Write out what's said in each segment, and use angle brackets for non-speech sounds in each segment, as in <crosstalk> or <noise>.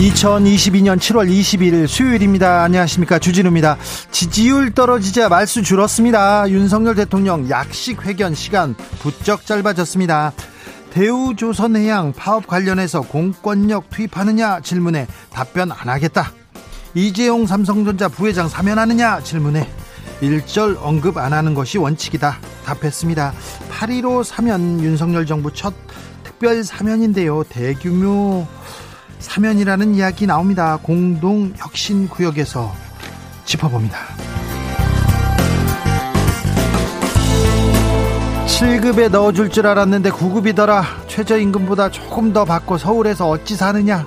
2022년 7월 21일 수요일입니다. 안녕하십니까. 주진우입니다. 지지율 떨어지자 말수 줄었습니다. 윤석열 대통령 약식 회견 시간 부쩍 짧아졌습니다. 대우조선해양 파업 관련해서 공권력 투입하느냐 질문에 답변 안 하겠다. 이재용 삼성전자 부회장 사면하느냐 질문에 일절 언급 안 하는 것이 원칙이다. 답했습니다. 8.15 사면 윤석열 정부 첫 특별 사면인데요. 대규모 사면이라는 이야기 나옵니다. 공동 혁신 구역에서 짚어봅니다. 7급에 넣어줄 줄 알았는데 9급이더라. 최저임금보다 조금 더 받고 서울에서 어찌 사느냐.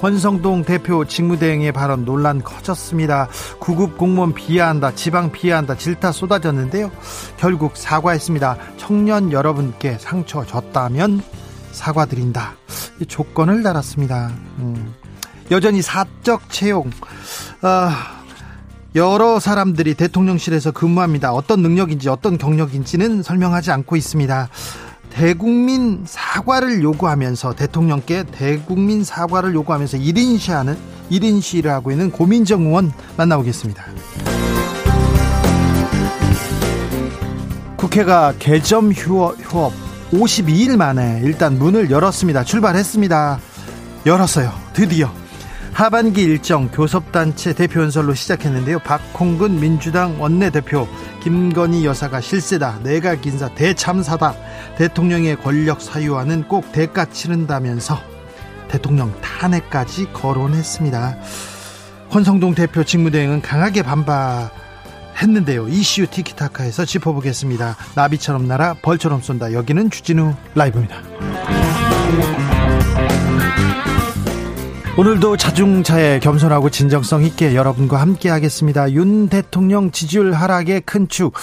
권성동 대표 직무대행의 발언 논란 커졌습니다. 9급 공무원 비하한다, 지방 비하한다, 질타 쏟아졌는데요. 결국 사과했습니다. 청년 여러분께 상처 줬다면 사과드린다. 조건을 달았습니다. 음. 여전히 사적 채용. 아, 여러 사람들이 대통령실에서 근무합니다. 어떤 능력인지 어떤 경력인지는 설명하지 않고 있습니다. 대국민 사과를 요구하면서 대통령께 대국민 사과를 요구하면서 1인 시하는 1인 시를 하고 있는 고민정 의원 만나보겠습니다. 국회가 개점 휴업, 휴업 52일 만에 일단 문을 열었습니다. 출발했습니다. 열었어요. 드디어. 하반기 일정 교섭단체 대표 연설로 시작했는데요. 박홍근 민주당 원내대표 김건희 여사가 실세다. 내각 인사 대참사다. 대통령의 권력 사유화는 꼭 대가 치른다면서 대통령 탄핵까지 거론했습니다. 권성동 대표 직무대행은 강하게 반발 했는데요. 이슈 티키타카에서 짚어보겠습니다. 나비처럼 날아 벌처럼 쏜다. 여기는 주진우 라이브입니다. 오늘도 자중차에 겸손하고 진정성 있게 여러분과 함께 하겠습니다. 윤 대통령 지지율 하락의 큰 축,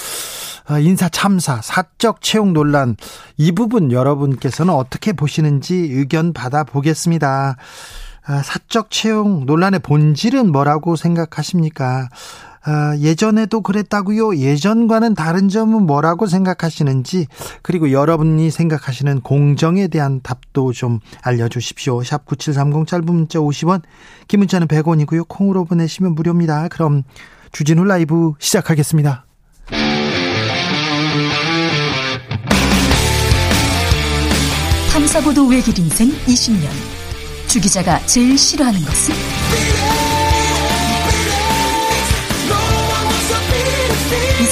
아, 인사 참사, 사적 채용 논란, 이 부분 여러분께서는 어떻게 보시는지 의견 받아보겠습니다. 아, 사적 채용 논란의 본질은 뭐라고 생각하십니까? 아, 예전에도 그랬다고요? 예전과는 다른 점은 뭐라고 생각하시는지 그리고 여러분이 생각하시는 공정에 대한 답도 좀 알려주십시오. 샵 9730 짧은 문자 50원 긴 문자는 100원이고요. 콩으로 보내시면 무료입니다. 그럼 주진우 라이브 시작하겠습니다. 탐사보도 외길 인생 20년 주 기자가 제일 싫어하는 것은?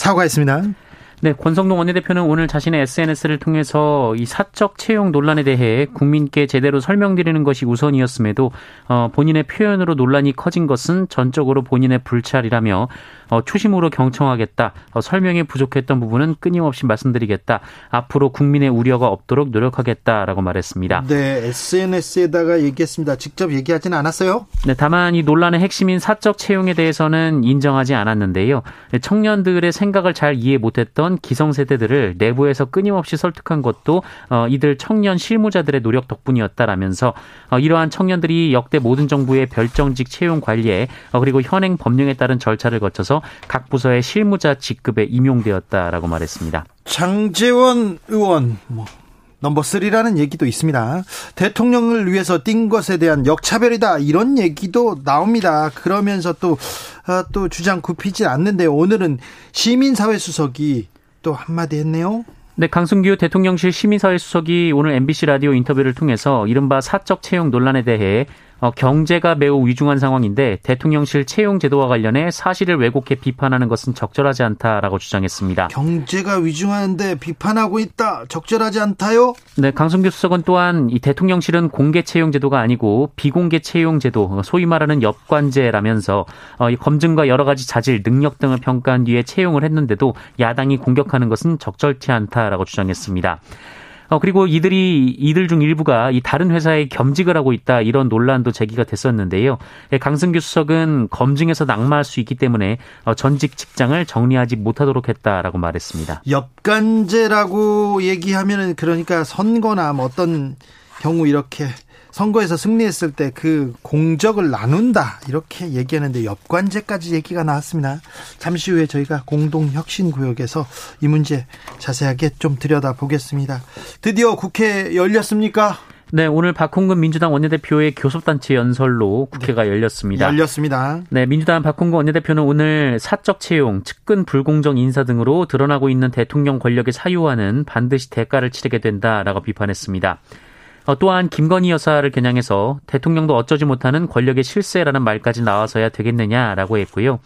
사과했습니다. 네, 권성동 원내대표는 오늘 자신의 SNS를 통해서 이 사적 채용 논란에 대해 국민께 제대로 설명드리는 것이 우선이었음에도 어, 본인의 표현으로 논란이 커진 것은 전적으로 본인의 불찰이라며 어, 초심으로 경청하겠다. 어, 설명이 부족했던 부분은 끊임없이 말씀드리겠다. 앞으로 국민의 우려가 없도록 노력하겠다라고 말했습니다. 네, SNS에다가 얘기했습니다. 직접 얘기하지는 않았어요? 네, 다만 이 논란의 핵심인 사적 채용에 대해서는 인정하지 않았는데요. 청년들의 생각을 잘 이해 못했던 있던 기성세대들을 내부에서 끊임없이 설득한 것도 어, 이들 청년 실무자들의 노력 덕분이었다라면서 어, 이러한 청년들이 역대 모든 정부의 별정직 채용 관리에 어, 그리고 현행 법령에 따른 절차를 거쳐서 각 부서의 실무자 직급에 임용되었다라고 말했습니다. 장재원 의원 뭐 넘버 3라는 얘기도 있습니다. 대통령을 위해서 뛴 것에 대한 역차별이다. 이런 얘기도 나옵니다. 그러면서 또, 아, 또 주장 굽히지 않는데 오늘은 시민사회 수석이 또 한마디 했네요. 네, 강승규 대통령실 시민사회 수석이 오늘 MBC 라디오 인터뷰를 통해서 이른바 사적 채용 논란에 대해 어, 경제가 매우 위중한 상황인데 대통령실 채용 제도와 관련해 사실을 왜곡해 비판하는 것은 적절하지 않다라고 주장했습니다. 경제가 위중한데 비판하고 있다. 적절하지 않다요? 네, 강성규 수석은 또한 이 대통령실은 공개 채용 제도가 아니고 비공개 채용 제도, 소위 말하는 엽관제라면서 어, 이 검증과 여러 가지 자질, 능력 등을 평가한 뒤에 채용을 했는데도 야당이 공격하는 것은 적절치 않다라고 주장했습니다. 어, 그리고 이들이 이들 중 일부가 이 다른 회사에 겸직을 하고 있다 이런 논란도 제기가 됐었는데요. 예, 강승규 수석은 검증에서 낙마할 수 있기 때문에 어, 전직 직장을 정리하지 못하도록 했다라고 말했습니다. 엽간제라고 얘기하면은 그러니까 선거나 뭐 어떤 경우 이렇게 선거에서 승리했을 때 그 공적을 나눈다 이렇게 얘기하는데 엽관제까지 얘기가 나왔습니다. 잠시 후에 저희가 공동혁신구역에서 이 문제 자세하게 좀 들여다 보겠습니다. 드디어 국회 열렸습니까? 네, 오늘 박홍근 민주당 원내대표의 교섭단체 연설로 국회가 네, 열렸습니다. 열렸습니다. 네, 민주당 박홍근 원내대표는 오늘 사적 채용, 측근 불공정 인사 등으로 드러나고 있는 대통령 권력의 사유화는 반드시 대가를 치르게 된다라고 비판했습니다. 어, 또한 김건희 여사를 겨냥해서 대통령도 어쩌지 못하는 권력의 실세라는 말까지 나와서야 되겠느냐라고 했고요.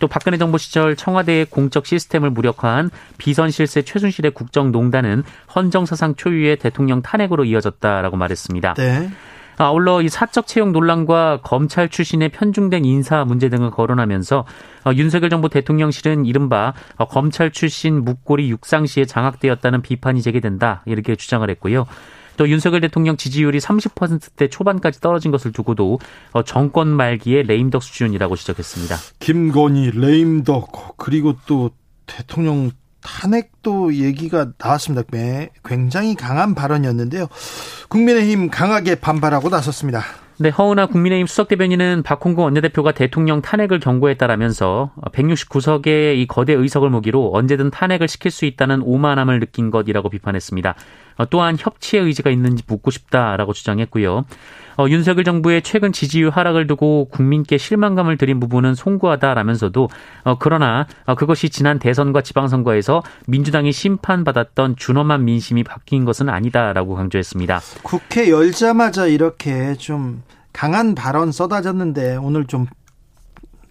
또 박근혜 정부 시절 청와대의 공적 시스템을 무력화한 비선 실세 최순실의 국정농단은 헌정사상 초유의 대통령 탄핵으로 이어졌다라고 말했습니다. 네. 아울러 이 사적 채용 논란과 검찰 출신의 편중된 인사 문제 등을 거론하면서 어, 윤석열 정부 대통령실은 이른바 어, 검찰 출신 묵고리 육상시에 장악되었다는 비판이 제기된다 이렇게 주장을 했고요. 또 윤석열 대통령 지지율이 30%대 초반까지 떨어진 것을 두고도 어, 정권 말기의 레임덕 수준이라고 지적했습니다. 김건희, 레임덕 그리고 또 대통령 탄핵도 얘기가 나왔습니다. 굉장히 강한 발언이었는데요. 국민의힘 강하게 반발하고 나섰습니다. 네, 허은하 국민의힘 수석 대변인은 박홍근 원내대표가 대통령 탄핵을 경고했다라면서 169석의 이 거대 의석을 무기로 언제든 탄핵을 시킬 수 있다는 오만함을 느낀 것이라고 비판했습니다. 또한 협치의 의지가 있는지 묻고 싶다라고 주장했고요. 어, 윤석열 정부의 최근 지지율 하락을 두고 국민께 실망감을 드린 부분은 송구하다라면서도 어, 그러나 어, 그것이 지난 대선과 지방선거에서 민주당이 심판받았던 준엄한 민심이 바뀐 것은 아니다라고 강조했습니다. 국회 열자마자 이렇게 좀 강한 발언 쏟아졌는데 오늘 좀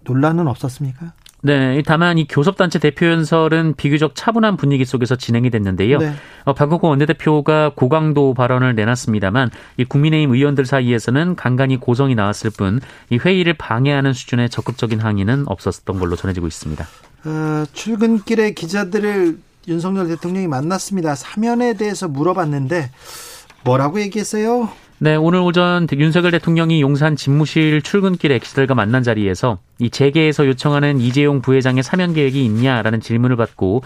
논란은 없었습니까? 네, 다만 이 교섭단체 대표 연설은 비교적 차분한 분위기 속에서 진행이 됐는데요. 네. 어, 박근홍 원내대표가 고강도 발언을 내놨습니다만 이 국민의힘 의원들 사이에서는 간간히 고성이 나왔을 뿐 이 회의를 방해하는 수준의 적극적인 항의는 없었던 걸로 전해지고 있습니다. 어, 출근길에 기자들을 윤석열 대통령이 만났습니다. 사면에 대해서 물어봤는데 뭐라고 얘기했어요? 네, 오늘 오전 윤석열 대통령이 용산 집무실 출근길에 기자들과 만난 자리에서 이 재계에서 요청하는 이재용 부회장의 사면 계획이 있냐라는 질문을 받고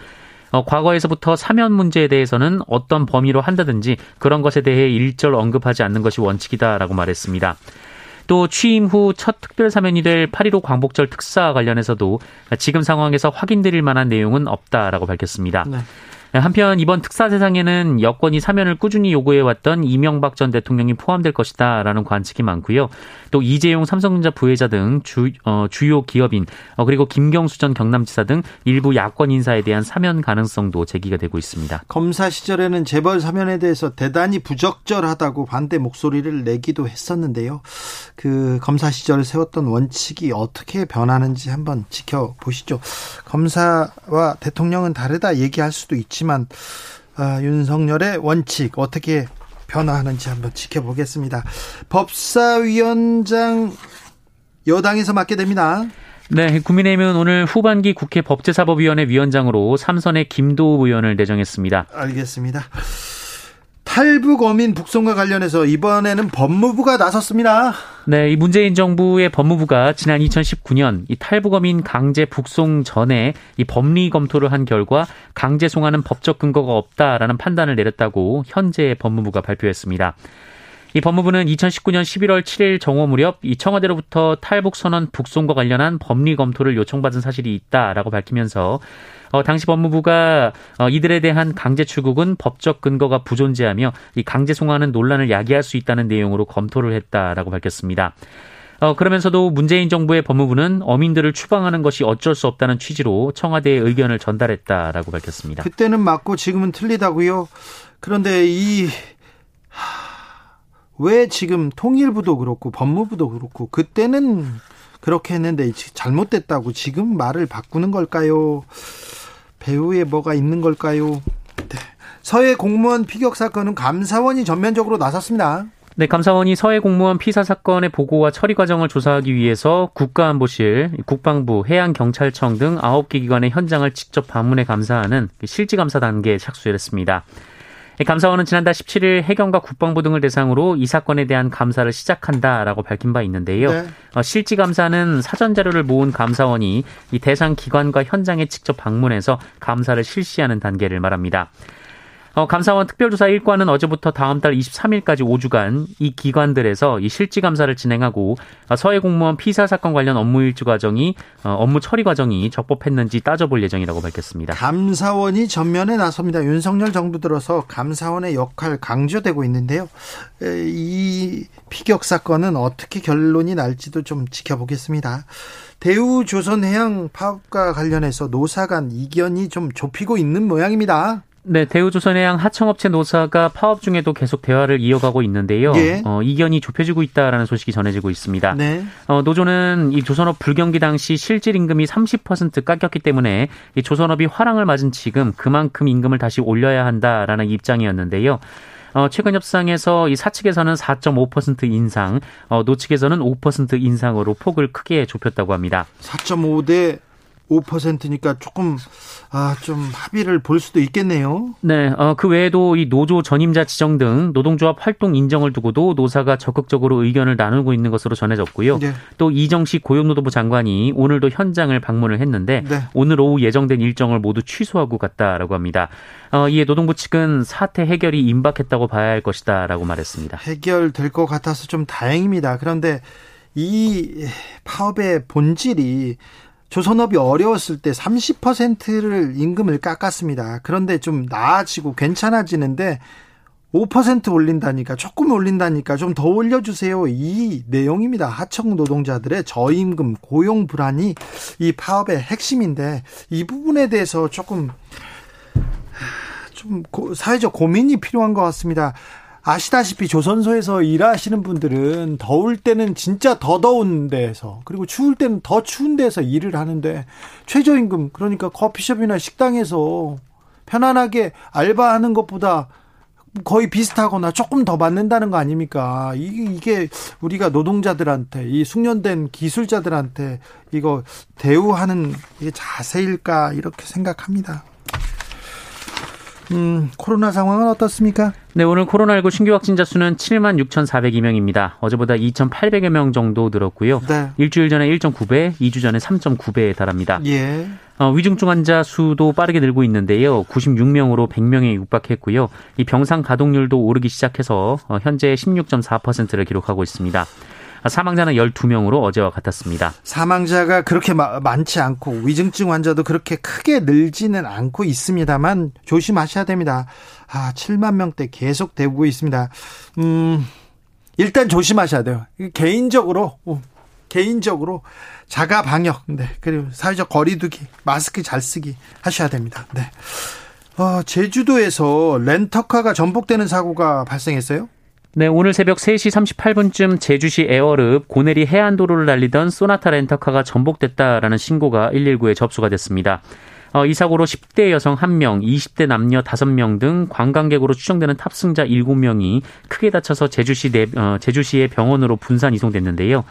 어, 과거에서부터 사면 문제에 대해서는 어떤 범위로 한다든지 그런 것에 대해 일절 언급하지 않는 것이 원칙이다라고 말했습니다. 또 취임 후 첫 특별 사면이 될 8.15 광복절 특사 관련해서도 지금 상황에서 확인드릴 만한 내용은 없다라고 밝혔습니다. 네. 한편 이번 특사 대상에는 여권이 사면을 꾸준히 요구해왔던 이명박 전 대통령이 포함될 것이다라는 관측이 많고요. 또 이재용 삼성전자 부회자 등 주, 어, 주요 기업인 어, 그리고 김경수 전 경남지사 등 일부 야권 인사에 대한 사면 가능성도 제기가 되고 있습니다. 검사 시절에는 재벌 사면에 대해서 대단히 부적절하다고 반대 목소리를 내기도 했었는데요. 그 검사 시절에 세웠던 원칙이 어떻게 변하는지 한번 지켜보시죠. 검사와 대통령은 다르다 얘기할 수도 있 죠. 있지만 아, 윤석열의 원칙 어떻게 변화하는지 한번 지켜보겠습니다. 법사위원장 여당에서 맡게 됩니다. 네, 국민의힘은 오늘 후반기 국회 법제사법위원회 위원장으로 삼선의 김도우 의원을 내정했습니다. 알겠습니다. 탈북 어민 북송과 관련해서 이번에는 법무부가 나섰습니다. 네, 이 문재인 정부의 법무부가 지난 2019년 이 탈북 어민 강제 북송 전에 이 법리 검토를 한 결과 강제 송환은 법적 근거가 없다라는 판단을 내렸다고 현재 법무부가 발표했습니다. 이 법무부는 2019년 11월 7일 정오 무렵 이 청와대로부터 탈북 선언 북송과 관련한 법리 검토를 요청받은 사실이 있다라고 밝히면서 어, 당시 법무부가 어, 이들에 대한 강제 출국은 법적 근거가 부존재하며 이 강제 송환은 논란을 야기할 수 있다는 내용으로 검토를 했다라고 밝혔습니다. 어, 그러면서도 문재인 정부의 법무부는 어민들을 추방하는 것이 어쩔 수 없다는 취지로 청와대의 의견을 전달했다라고 밝혔습니다. 그때는 맞고 지금은 틀리다고요. 그런데 이 왜 지금 통일부도 그렇고 법무부도 그렇고 그때는 그렇게 했는데 잘못됐다고 지금 말을 바꾸는 걸까요? 배후에 뭐가 있는 걸까요? 네. 서해 공무원 피격 사건은 감사원이 전면적으로 나섰습니다. 네, 감사원이 서해 공무원 피사 사건의 보고와 처리 과정을 조사하기 위해서 국가안보실, 국방부, 해양경찰청 등 9개 기관의 현장을 직접 방문해 감사하는 실지감사 단계에 착수를 했습니다. 감사원은 지난달 17일 해경과 국방부 등을 대상으로 이 사건에 대한 감사를 시작한다라고 밝힌 바 있는데요. 네. 어, 실지 감사는 사전 자료를 모은 감사원이 이 대상 기관과 현장에 직접 방문해서 감사를 실시하는 단계를 말합니다. 어, 감사원 특별조사 1과는 어제부터 다음 달 23일까지 5주간 이 기관들에서 이 실지 감사를 진행하고 어, 서해 공무원 피사 사건 관련 업무 일주 과정이 어, 업무 처리 과정이 적법했는지 따져볼 예정이라고 밝혔습니다. 감사원이 전면에 나섭니다. 윤석열 정부 들어서 감사원의 역할 강조되고 있는데요. 이 피격 사건은 어떻게 결론이 날지도 좀 지켜보겠습니다. 대우 조선해양 파업과 관련해서 노사 간 이견이 좀 좁히고 있는 모양입니다. 네, 대우조선해양 하청업체 노사가 파업 중에도 계속 대화를 이어가고 있는데요. 예. 어, 이견이 좁혀지고 있다라는 소식이 전해지고 있습니다. 네. 어, 노조는 이 조선업 불경기 당시 실질 임금이 30% 깎였기 때문에 이 조선업이 화랑을 맞은 지금 그만큼 임금을 다시 올려야 한다라는 입장이었는데요. 어, 최근 협상에서 이 사측에서는 4.5% 인상, 어, 노측에서는 5% 인상으로 폭을 크게 좁혔다고 합니다. 4.5 대 5%니까 조금 아, 좀 합의를 볼 수도 있겠네요. 네, 어, 그 외에도 이 노조 전임자 지정 등 노동조합 활동 인정을 두고도 노사가 적극적으로 의견을 나누고 있는 것으로 전해졌고요. 네. 또 이정식 고용노동부 장관이 오늘도 현장을 방문을 했는데 네. 오늘 오후 예정된 일정을 모두 취소하고 갔다라고 합니다. 어, 이에 노동부 측은 사태 해결이 임박했다고 봐야 할 것이다라고 말했습니다. 해결될 것 같아서 좀 다행입니다. 그런데 이 파업의 본질이 조선업이 어려웠을 때 30%를 임금을 깎았습니다. 그런데 좀 나아지고 괜찮아지는데 5% 올린다니까 조금 올린다니까 좀 더 올려주세요. 이 내용입니다. 하청 노동자들의 저임금 고용 불안이 이 파업의 핵심인데 이 부분에 대해서 조금 좀 사회적 고민이 필요한 것 같습니다. 아시다시피 조선소에서 일하시는 분들은 더울 때는 진짜 더 더운 데에서 그리고 추울 때는 더 추운 데서 일을 하는데 최저임금 그러니까 커피숍이나 식당에서 편안하게 알바하는 것보다 거의 비슷하거나 조금 더 받는다는 거 아닙니까? 이게 우리가 노동자들한테 이 숙련된 기술자들한테 이거 대우하는 이게 자세일까 이렇게 생각합니다. 음, 코로나 상황은 어떻습니까? 네, 오늘 코로나19 신규 확진자 수는 7만 6,402명입니다. 어제보다 2,800여 명 정도 늘었고요. 네. 일주일 전에 1.9배, 2주 전에 3.9배에 달합니다. 예. 어, 위중증 환자 수도 빠르게 늘고 있는데요. 96명으로 100명에 육박했고요. 이 병상 가동률도 오르기 시작해서 어, 현재 16.4%를 기록하고 있습니다. 사망자는 12명으로 어제와 같았습니다. 사망자가 그렇게 많지 않고 위중증 환자도 그렇게 크게 늘지는 않고 있습니다만 조심하셔야 됩니다. 아, 7만 명대 계속 되고 있습니다. 음, 일단 조심하셔야 돼요. 개인적으로, 어, 개인적으로 자가 방역, 네. 그리고 사회적 거리두기, 마스크 잘 쓰기 하셔야 됩니다. 네. 어, 제주도에서 렌터카가 전복되는 사고가 발생했어요? 네, 오늘 새벽 3시 38분쯤 제주시 에어릅 고내리 해안도로를 달리던 소나타 렌터카가 전복됐다라는 신고가 119에 접수가 됐습니다. 어, 이 사고로 10대 여성 1명, 20대 남녀 5명 등 관광객으로 추정되는 탑승자 7명이 크게 다쳐서 제주시 내, 어, 제주시의 병원으로 분산 이송됐는데요.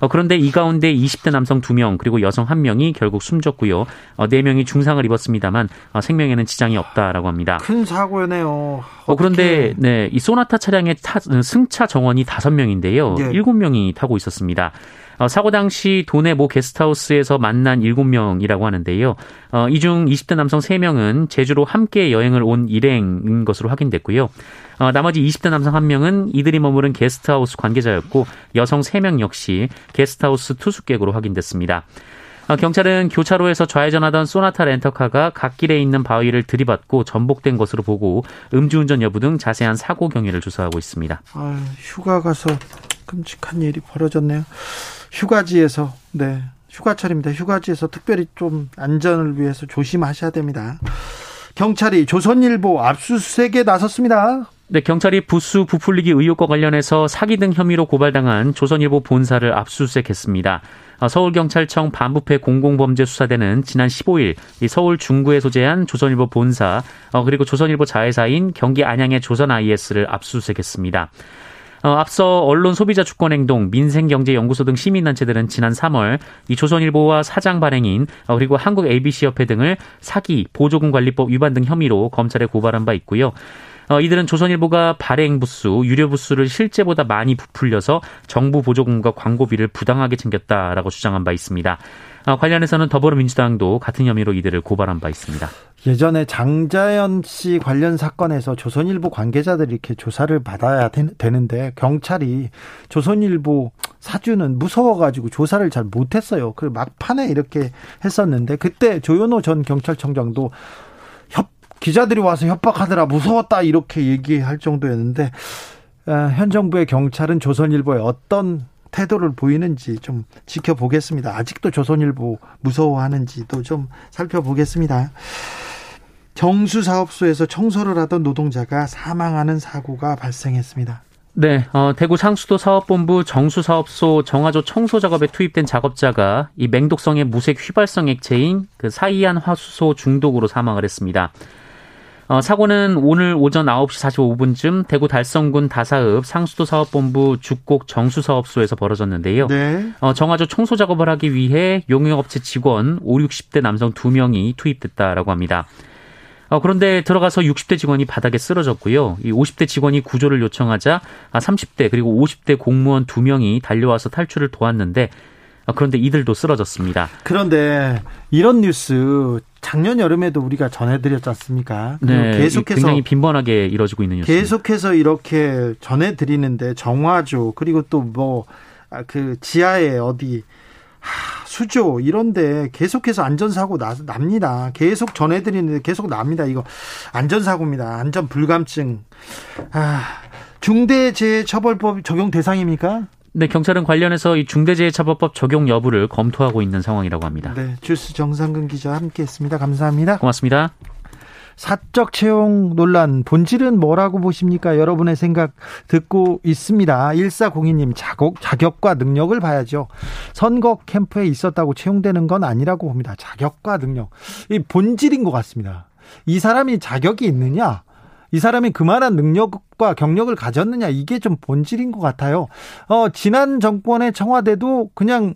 어, 그런데 이 가운데 20대 남성 2명 그리고 여성 1명이 결국 숨졌고요. 어, 4명이 중상을 입었습니다만 어, 생명에는 지장이 없다라고 합니다. 큰 사고네요. 어, 그런데 네, 이 소나타 차량의 타, 승차 정원이 5명인데요. 예. 7명이 타고 있었습니다. 어, 사고 당시 도내 모 게스트하우스에서 만난 7명이라고 하는데요. 어, 이중 20대 남성 3명은 제주로 함께 여행을 온 일행인 것으로 확인됐고요. 어, 나머지 20대 남성 1명은 이들이 머무른 게스트하우스 관계자였고 여성 3명 역시 게스트하우스 투숙객으로 확인됐습니다. 어, 경찰은 교차로에서 좌회전하던 소나타 렌터카가 갓길에 있는 바위를 들이받고 전복된 것으로 보고 음주운전 여부 등 자세한 사고 경위를 조사하고 있습니다. 아, 휴가 가서 끔찍한 일이 벌어졌네요. 휴가지에서 네 휴가철입니다. 휴가지에서 특별히 좀 안전을 위해서 조심하셔야 됩니다. 경찰이 조선일보 압수수색에 나섰습니다. 네, 경찰이 부수 부풀리기 의혹과 관련해서 사기 등 혐의로 고발당한 조선일보 본사를 압수수색했습니다. 어, 서울경찰청 반부패 공공범죄수사대는 지난 15일 서울 중구에 소재한 조선일보 본사 어, 그리고 조선일보 자회사인 경기 안양의 조선 IS를 압수수색했습니다. 어, 앞서 언론 소비자 주권 행동, 민생경제연구소 등 시민단체들은 지난 3월 이 조선일보와 사장 발행인 어, 그리고 한국 ABC협회 등을 사기, 보조금 관리법 위반 등 혐의로 검찰에 고발한 바 있고요. 어, 이들은 조선일보가 발행 부수, 유료 부수를 실제보다 많이 부풀려서 정부 보조금과 광고비를 부당하게 챙겼다라고 주장한 바 있습니다. 어, 관련해서는 더불어민주당도 같은 혐의로 이들을 고발한 바 있습니다. 예전에 장자연 씨 관련 사건에서 조선일보 관계자들이 이렇게 조사를 받아야 되는데 경찰이 조선일보 사주는 무서워가지고 조사를 잘 못했어요. 그 막판에 이렇게 했었는데 그때 조현호 전 경찰청장도 협 기자들이 와서 협박하더라 무서웠다 이렇게 얘기할 정도였는데 어, 현 정부의 경찰은 조선일보에 어떤 태도를 보이는지 좀 지켜보겠습니다. 아직도 조선일보 무서워하는지도 좀 살펴보겠습니다. 정수사업소에서 청소를 하던 노동자가 사망하는 사고가 발생했습니다. 네, 어, 대구 상수도 사업본부 정수사업소 정화조 청소 작업에 투입된 작업자가 이 맹독성의 무색 휘발성 액체인 그 사이안 화수소 중독으로 사망을 했습니다. 어, 사고는 오늘 오전 9시 45분쯤 대구 달성군 다사읍 상수도 사업본부 죽곡 정수사업소에서 벌어졌는데요. 네. 어, 정화조 청소 작업을 하기 위해 용역업체 직원 5, 60대 남성 2명이 투입됐다라고 합니다. 어, 그런데 들어가서 60대 직원이 바닥에 쓰러졌고요. 이 50대 직원이 구조를 요청하자 30대 아, 그리고 50대 공무원 2명이 달려와서 탈출을 도왔는데 어, 그런데 이들도 쓰러졌습니다. 그런데 이런 뉴스 작년 여름에도 우리가 전해드렸지 않습니까? 네, 계속해서 굉장히 빈번하게 이뤄지고 있는 뉴스. 계속해서 이렇게 전해드리는데 정화조 그리고 또 뭐그 아, 지하에 어디 하, 수조 이런데 계속해서 안전사고 나, 납니다. 계속 전해드리는데 계속 납니다. 이거 안전사고입니다. 안전 불감증. 아, 중대재해처벌법 적용 대상입니까? 네, 경찰은 관련해서 이 중대재해처벌법 적용 여부를 검토하고 있는 상황이라고 합니다. 네, 주스 정상근 기자 함께했습니다. 감사합니다. 고맙습니다. 사적 채용 논란 본질은 뭐라고 보십니까? 여러분의 생각 듣고 있습니다. 1402님 자격, 자격과 능력을 봐야죠. 선거 캠프에 있었다고 채용되는 건 아니라고 봅니다. 자격과 능력. 이 본질인 것 같습니다. 이 사람이 자격이 있느냐? 이 사람이 그만한 능력과 경력을 가졌느냐 이게 좀 본질인 것 같아요. 어 지난 정권의 청와대도 그냥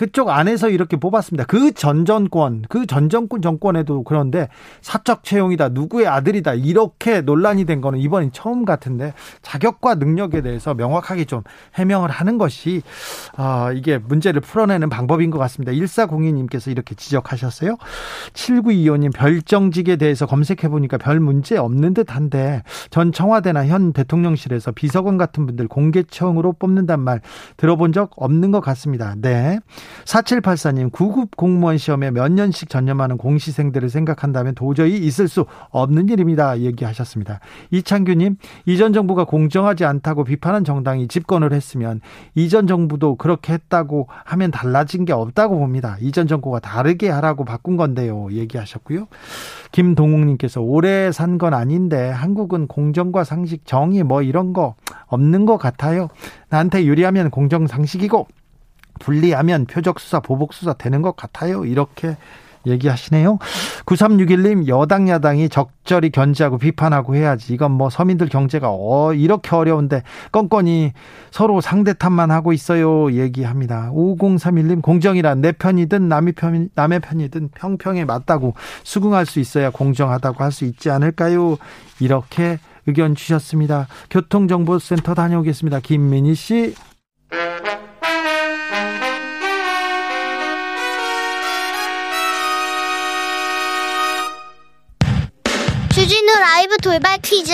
그쪽 안에서 이렇게 뽑았습니다. 그 전 정권, 그 전 정권 정권에도 그런데 사적 채용이다, 누구의 아들이다 이렇게 논란이 된 거는 이번이 처음 같은데 자격과 능력에 대해서 명확하게 좀 해명을 하는 것이 아, 이게 문제를 풀어내는 방법인 것 같습니다. 1402님께서 이렇게 지적하셨어요. 7925님 별정직에 대해서 검색해 보니까 별 문제 없는 듯한데 전 청와대나 현 대통령실에서 비서관 같은 분들 공개 채용으로 뽑는단 말 들어본 적 없는 것 같습니다. 네. 4784님, 9급 공무원 시험에 몇 년씩 전념하는 공시생들을 생각한다면 도저히 있을 수 없는 일입니다. 얘기하셨습니다. 이창규님, 이전 정부가 공정하지 않다고 비판한 정당이 집권을 했으면 이전 정부도 그렇게 했다고 하면 달라진 게 없다고 봅니다. 이전 정부가 다르게 하라고 바꾼 건데요. 얘기하셨고요. 김동욱님께서 오래 산 건 아닌데 한국은 공정과 상식, 정의 뭐 이런 거 없는 것 같아요. 나한테 유리하면 공정 상식이고 분리하면 표적수사, 보복수사 되는 것 같아요. 이렇게 얘기하시네요. 9361님, 여당, 야당이 적절히 견제하고 비판하고 해야지. 이건 뭐 서민들 경제가 어, 이렇게 어려운데 껌껌이 서로 상대탄만 하고 있어요. 얘기합니다. 5031님, 공정이란 내 편이든 남의, 편, 남의 편이든 평평에 맞다고 수긍할 수 있어야 공정하다고 할 수 있지 않을까요? 이렇게 의견 주셨습니다. 교통정보센터 다녀오겠습니다. 김민희 씨. 주진우 라이브 돌발 퀴즈.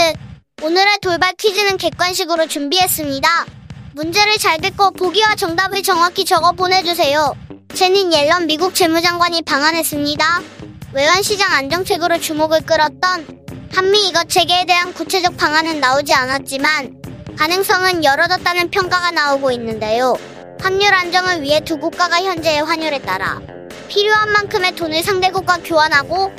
오늘의 돌발 퀴즈는 객관식으로 준비했습니다. 문제를 잘 듣고 보기와 정답을 정확히 적어 보내주세요. 제닌 옐런 미국 재무장관이 방한했습니다. 외환시장 안정책으로 주목을 끌었던 한미 이거 체계에 대한 구체적 방안은 나오지 않았지만 가능성은 열어뒀다는 평가가 나오고 있는데요. 환율 안정을 위해 두 국가가 현재의 환율에 따라 필요한 만큼의 돈을 상대국과 교환하고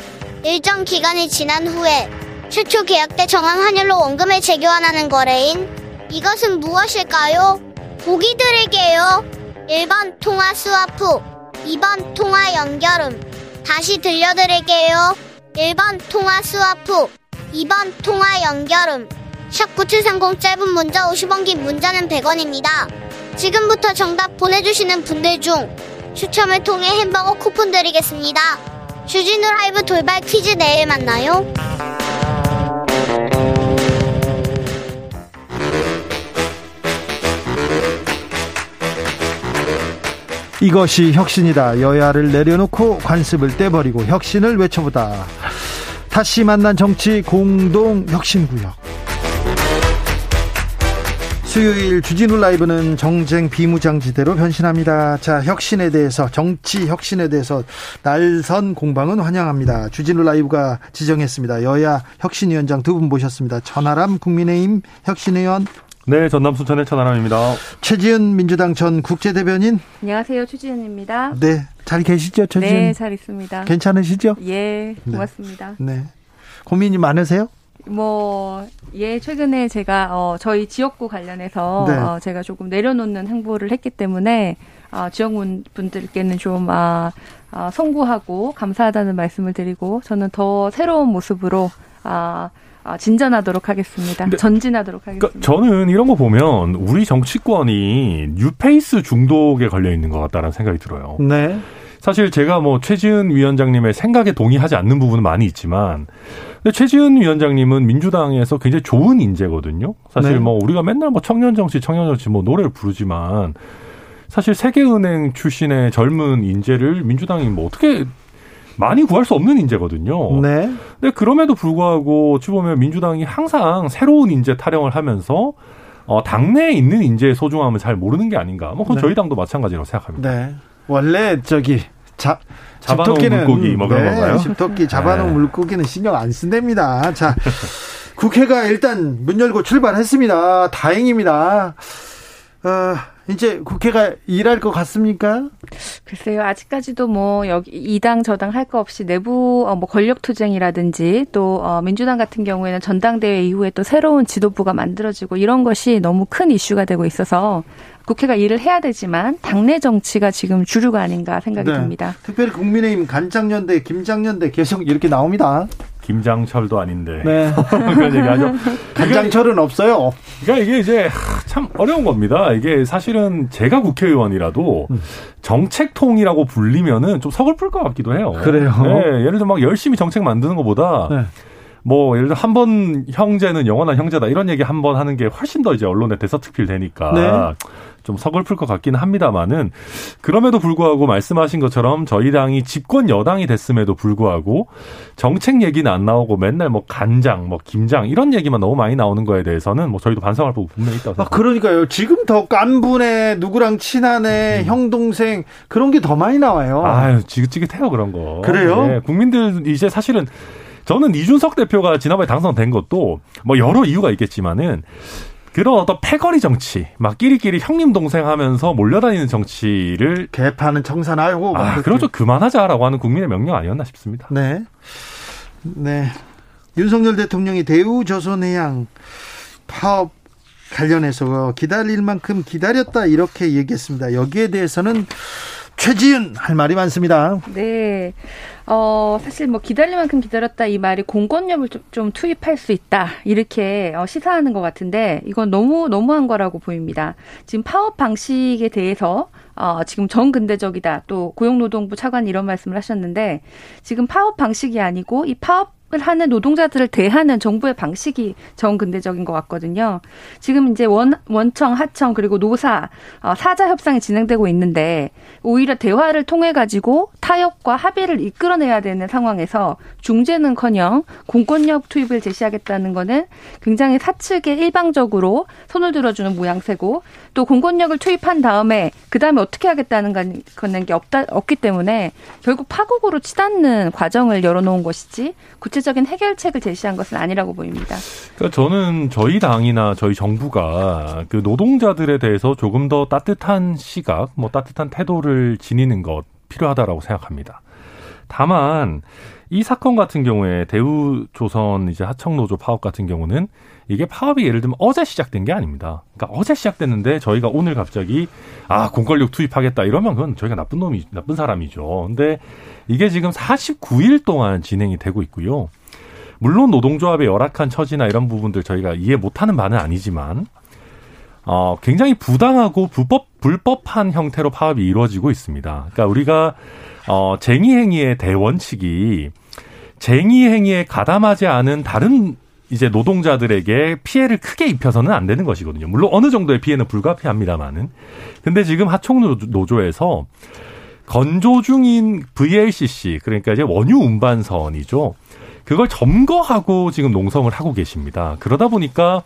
일정 기간이 지난 후에 최초 계약 때 정한 환율로 원금을 재교환하는 거래인 이것은 무엇일까요? 보기 드릴게요. 1번 통화 스와프, 2번 통화 연결음. 다시 들려드릴게요. 1번 통화 스와프, 2번 통화 연결음. 샵9730 짧은 문자 50원 긴 문자는 100원입니다. 지금부터 정답 보내주시는 분들 중 추첨을 통해 햄버거 쿠폰 드리겠습니다. 주진우 라이브 돌발 퀴즈 내일 만나요. 이것이 혁신이다. 여야를 내려놓고 관습을 떼버리고 혁신을 외쳐보다. 다시 만난 정치 공동 혁신구역. 수요일 주진우 라이브는 정쟁 비무장지대로 변신합니다. 자, 혁신에 대해서, 정치 혁신에 대해서 날선 공방은 환영합니다. 주진우 라이브가 지정했습니다. 여야 혁신위원장 두 분 모셨습니다. 전하람 국민의힘 혁신의원. 네, 전남 순천의 천하람입니다. 최지은 민주당 전 국제대변인. 안녕하세요, 최지은입니다. 네, 잘 계시죠, 최지은? 네, 잘 있습니다. 괜찮으시죠? 예, 고맙습니다. 네. 네. 고민이 많으세요? 뭐, 예, 최근에 제가, 어, 저희 지역구 관련해서, 네. 어, 제가 조금 내려놓는 행보를 했기 때문에, 어, 지역분들께는 좀, 아, 아, 송구하고 감사하다는 말씀을 드리고, 저는 더 새로운 모습으로, 아, 아, 진전하도록 하겠습니다. 전진하도록 하겠습니다. 그러니까 저는 이런 거 보면 우리 정치권이 뉴페이스 중독에 걸려 있는 것 같다는 생각이 들어요. 네. 사실 제가 뭐 최지은 위원장님의 생각에 동의하지 않는 부분은 많이 있지만 근데 최지은 위원장님은 민주당에서 굉장히 좋은 인재거든요. 사실 네. 뭐 우리가 맨날 뭐 청년 정치, 청년 정치 뭐 노래를 부르지만 사실 세계은행 출신의 젊은 인재를 민주당이 뭐 어떻게 많이 구할 수 없는 인재거든요. 네. 근데 그럼에도 불구하고 어찌 보면 민주당이 항상 새로운 인재 타령을 하면서 어, 당내에 있는 인재의 소중함을 잘 모르는 게 아닌가. 뭐 그건 네. 저희 당도 마찬가지라고 생각합니다. 네. 원래 저기 자, 잡아놓은 물고기 뭐 그런 네, 건가요? 집토끼 잡아놓은 네. 물고기는 신경 안 쓴답니다. 자, 국회가 일단 문 열고 출발했습니다. 다행입니다. 어, 이제 국회가 일할 것 같습니까? 글쎄요, 아직까지도 뭐 여기 이당 저당 할 거 없이 내부 어, 뭐 권력 투쟁이라든지 또 어, 민주당 같은 경우에는 전당대회 이후에 또 새로운 지도부가 만들어지고 이런 것이 너무 큰 이슈가 되고 있어서 국회가 일을 해야 되지만 당내 정치가 지금 주류가 아닌가 생각이 네. 듭니다. 특별히 국민의힘 간장연대, 김장연대 계속 이렇게 나옵니다. 김장철도 아닌데. 네. <laughs> 그런 얘기 하죠. 간장철은 없어요. 그러니까 이게 이제 참 어려운 겁니다. 이게 사실은 제가 국회의원이라도 음. 정책통이라고 불리면은 좀 서글플 것 같기도 해요. 그래요. 네, 예를 들어 막 열심히 정책 만드는 것보다 네. 뭐 예를 들어 한 번 형제는 영원한 형제다 이런 얘기 한 번 하는 게 훨씬 더 이제 언론에 대서특필 되니까 네. 좀 서글플 것 같기는 합니다만은 그럼에도 불구하고 말씀하신 것처럼 저희 당이 집권 여당이 됐음에도 불구하고 정책 얘기는 안 나오고 맨날 뭐 간장, 뭐 김장 이런 얘기만 너무 많이 나오는 거에 대해서는 뭐 저희도 반성할 부분 분명히 있다고 생각합니다. 아, 그러니까요. 지금 더 깐분해 누구랑 친하네 음. 형 동생 그런 게 더 많이 나와요. 아유 지긋지긋해요 그런 거. 그래요? 네, 국민들 이제 사실은 저는 이준석 대표가 지난번에 당선된 것도 뭐 여러 이유가 있겠지만은 그런 어떤 패거리 정치, 막 끼리끼리 형님 동생 하면서 몰려다니는 정치를 개파는 청산하고 아, 그렇죠. 그만하자라고 하는 국민의 명령 아니었나 싶습니다. 네. 네. 윤석열 대통령이 대우조선해양 파업 관련해서 기다릴 만큼 기다렸다 이렇게 얘기했습니다. 여기에 대해서는 최지은 할 말이 많습니다. 네. 어, 사실 뭐 기다릴 만큼 기다렸다 이 말이 공권력을 좀, 좀 투입할 수 있다. 이렇게 어, 시사하는 것 같은데 이건 너무, 너무한 거라고 보입니다. 지금 파업 방식에 대해서 어, 지금 정근대적이다. 또 고용노동부 차관 이런 말씀을 하셨는데 지금 파업 방식이 아니고 이 파업 을 하는 노동자들을 대하는 정부의 방식이 정근대적인 것 같거든요. 지금 이제 원, 원청, 하청, 그리고 노사, 어, 사자 협상이 진행되고 있는데, 오히려 대화를 통해가지고 타협과 합의를 이끌어내야 되는 상황에서 중재는 커녕 공권력 투입을 제시하겠다는 거는 굉장히 사측에 일방적으로 손을 들어주는 모양새고, 또 공권력을 투입한 다음에, 그 다음에 어떻게 하겠다는 거는 게 없다, 없기 때문에, 결국 파국으로 치닫는 과정을 열어놓은 것이지, 구체 구체적인 해결책을 제시한 것은 아니라고 보입니다. 그러니까 저는 저희 당이나 저희 정부가 그 노동자들에 대해서 조금 더 따뜻한 시각, 뭐 따뜻한 태도를 지니는 것 필요하다라고 생각합니다. 다만 이 사건 같은 경우에 대우조선 이제 하청노조 파업 같은 경우는 이게 파업이 예를 들면 어제 시작된 게 아닙니다. 그러니까 어제 시작됐는데 저희가 오늘 갑자기 아 공권력 투입하겠다 이러면 그건 저희가 나쁜 놈이 나쁜 사람이죠. 근데 이게 지금 49일 동안 진행이 되고 있고요. 물론 노동조합의 열악한 처지나 이런 부분들 저희가 이해 못하는 바는 아니지만 어 굉장히 부당하고 불법 불법한 형태로 파업이 이루어지고 있습니다. 그러니까 우리가 어 쟁의 행위의 대원칙이 쟁의 행위에 가담하지 않은 다른 이제 노동자들에게 피해를 크게 입혀서는 안 되는 것이거든요. 물론 어느 정도의 피해는 불가피합니다만은. 근데 지금 하청 노조에서 건조 중인 VLCC 그러니까 이제 원유 운반선이죠. 그걸 점거하고 지금 농성을 하고 계십니다. 그러다 보니까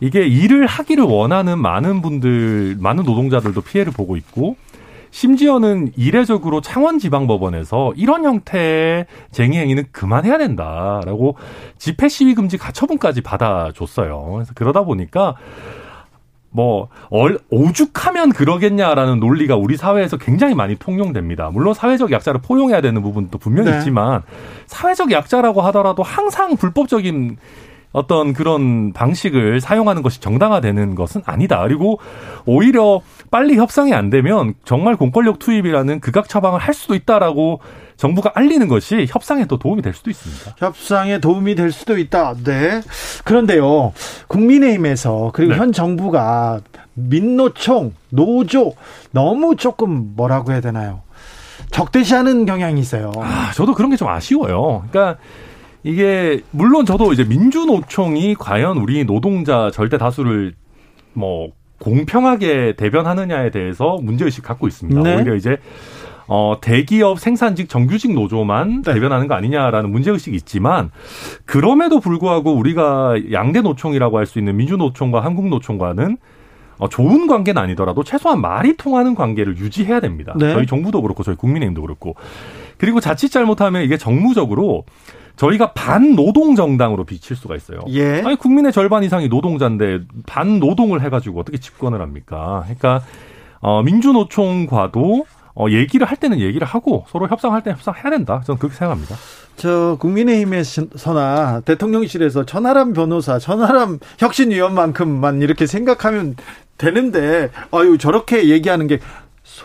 이게 일을 하기를 원하는 많은 분들, 많은 노동자들도 피해를 보고 있고 심지어는 이례적으로 창원지방법원에서 이런 형태의 쟁의 행위는 그만해야 된다라고 집회 시위 금지 가처분까지 받아줬어요. 그래서 그러다 보니까 뭐 오죽하면 그러겠냐라는 논리가 우리 사회에서 굉장히 많이 통용됩니다. 물론 사회적 약자를 포용해야 되는 부분도 분명히 네. 있지만 사회적 약자라고 하더라도 항상 불법적인 어떤 그런 방식을 사용하는 것이 정당화되는 것은 아니다. 그리고 오히려 빨리 협상이 안 되면 정말 공권력 투입이라는 극악 처방을 할 수도 있다라고 정부가 알리는 것이 협상에 또 도움이 될 수도 있습니다. 협상에 도움이 될 수도 있다. 네. 그런데요. 국민의힘에서 그리고 네. 현 정부가 민노총, 노조 너무 조금 뭐라고 해야 되나요? 적대시하는 경향이 있어요. 아, 저도 그런 게 좀 아쉬워요. 그러니까 이게 물론 저도 이제 민주노총이 과연 우리 노동자 절대 다수를 뭐 공평하게 대변하느냐에 대해서 문제의식 갖고 있습니다. 네. 오히려 이제 어, 대기업 생산직 정규직 노조만 네. 대변하는 거 아니냐라는 문제의식이 있지만 그럼에도 불구하고 우리가 양대 노총이라고 할 수 있는 민주노총과 한국노총과는 어, 좋은 관계는 아니더라도 최소한 말이 통하는 관계를 유지해야 됩니다. 네. 저희 정부도 그렇고 저희 국민의힘도 그렇고 그리고 자칫 잘못하면 이게 정무적으로 저희가 반노동 정당으로 비칠 수가 있어요. 예. 아니 국민의 절반 이상이 노동자인데 반노동을 해가지고 어떻게 집권을 합니까? 그러니까 어, 민주노총과도 어, 얘기를 할 때는 얘기를 하고 서로 협상할 때 협상해야 된다. 저는 그렇게 생각합니다. 저 국민의힘에서나 대통령실에서 천하람 변호사, 천하람 혁신위원만큼만 이렇게 생각하면 되는데 아유 저렇게 얘기하는 게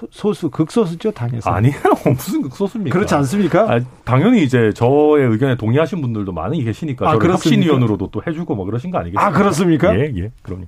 소, 수 극소수죠 당에서 아니에요 <laughs> 무슨 극소수입니까 그렇지 않습니까? 아, 당연히 이제 저의 의견에 동의하신 분들도 많이 계시니까 아, 혁신위원으로도 또 해주고 뭐 그러신 거 아니겠습니까? 아 그렇습니까? 예, 예, 그럼요.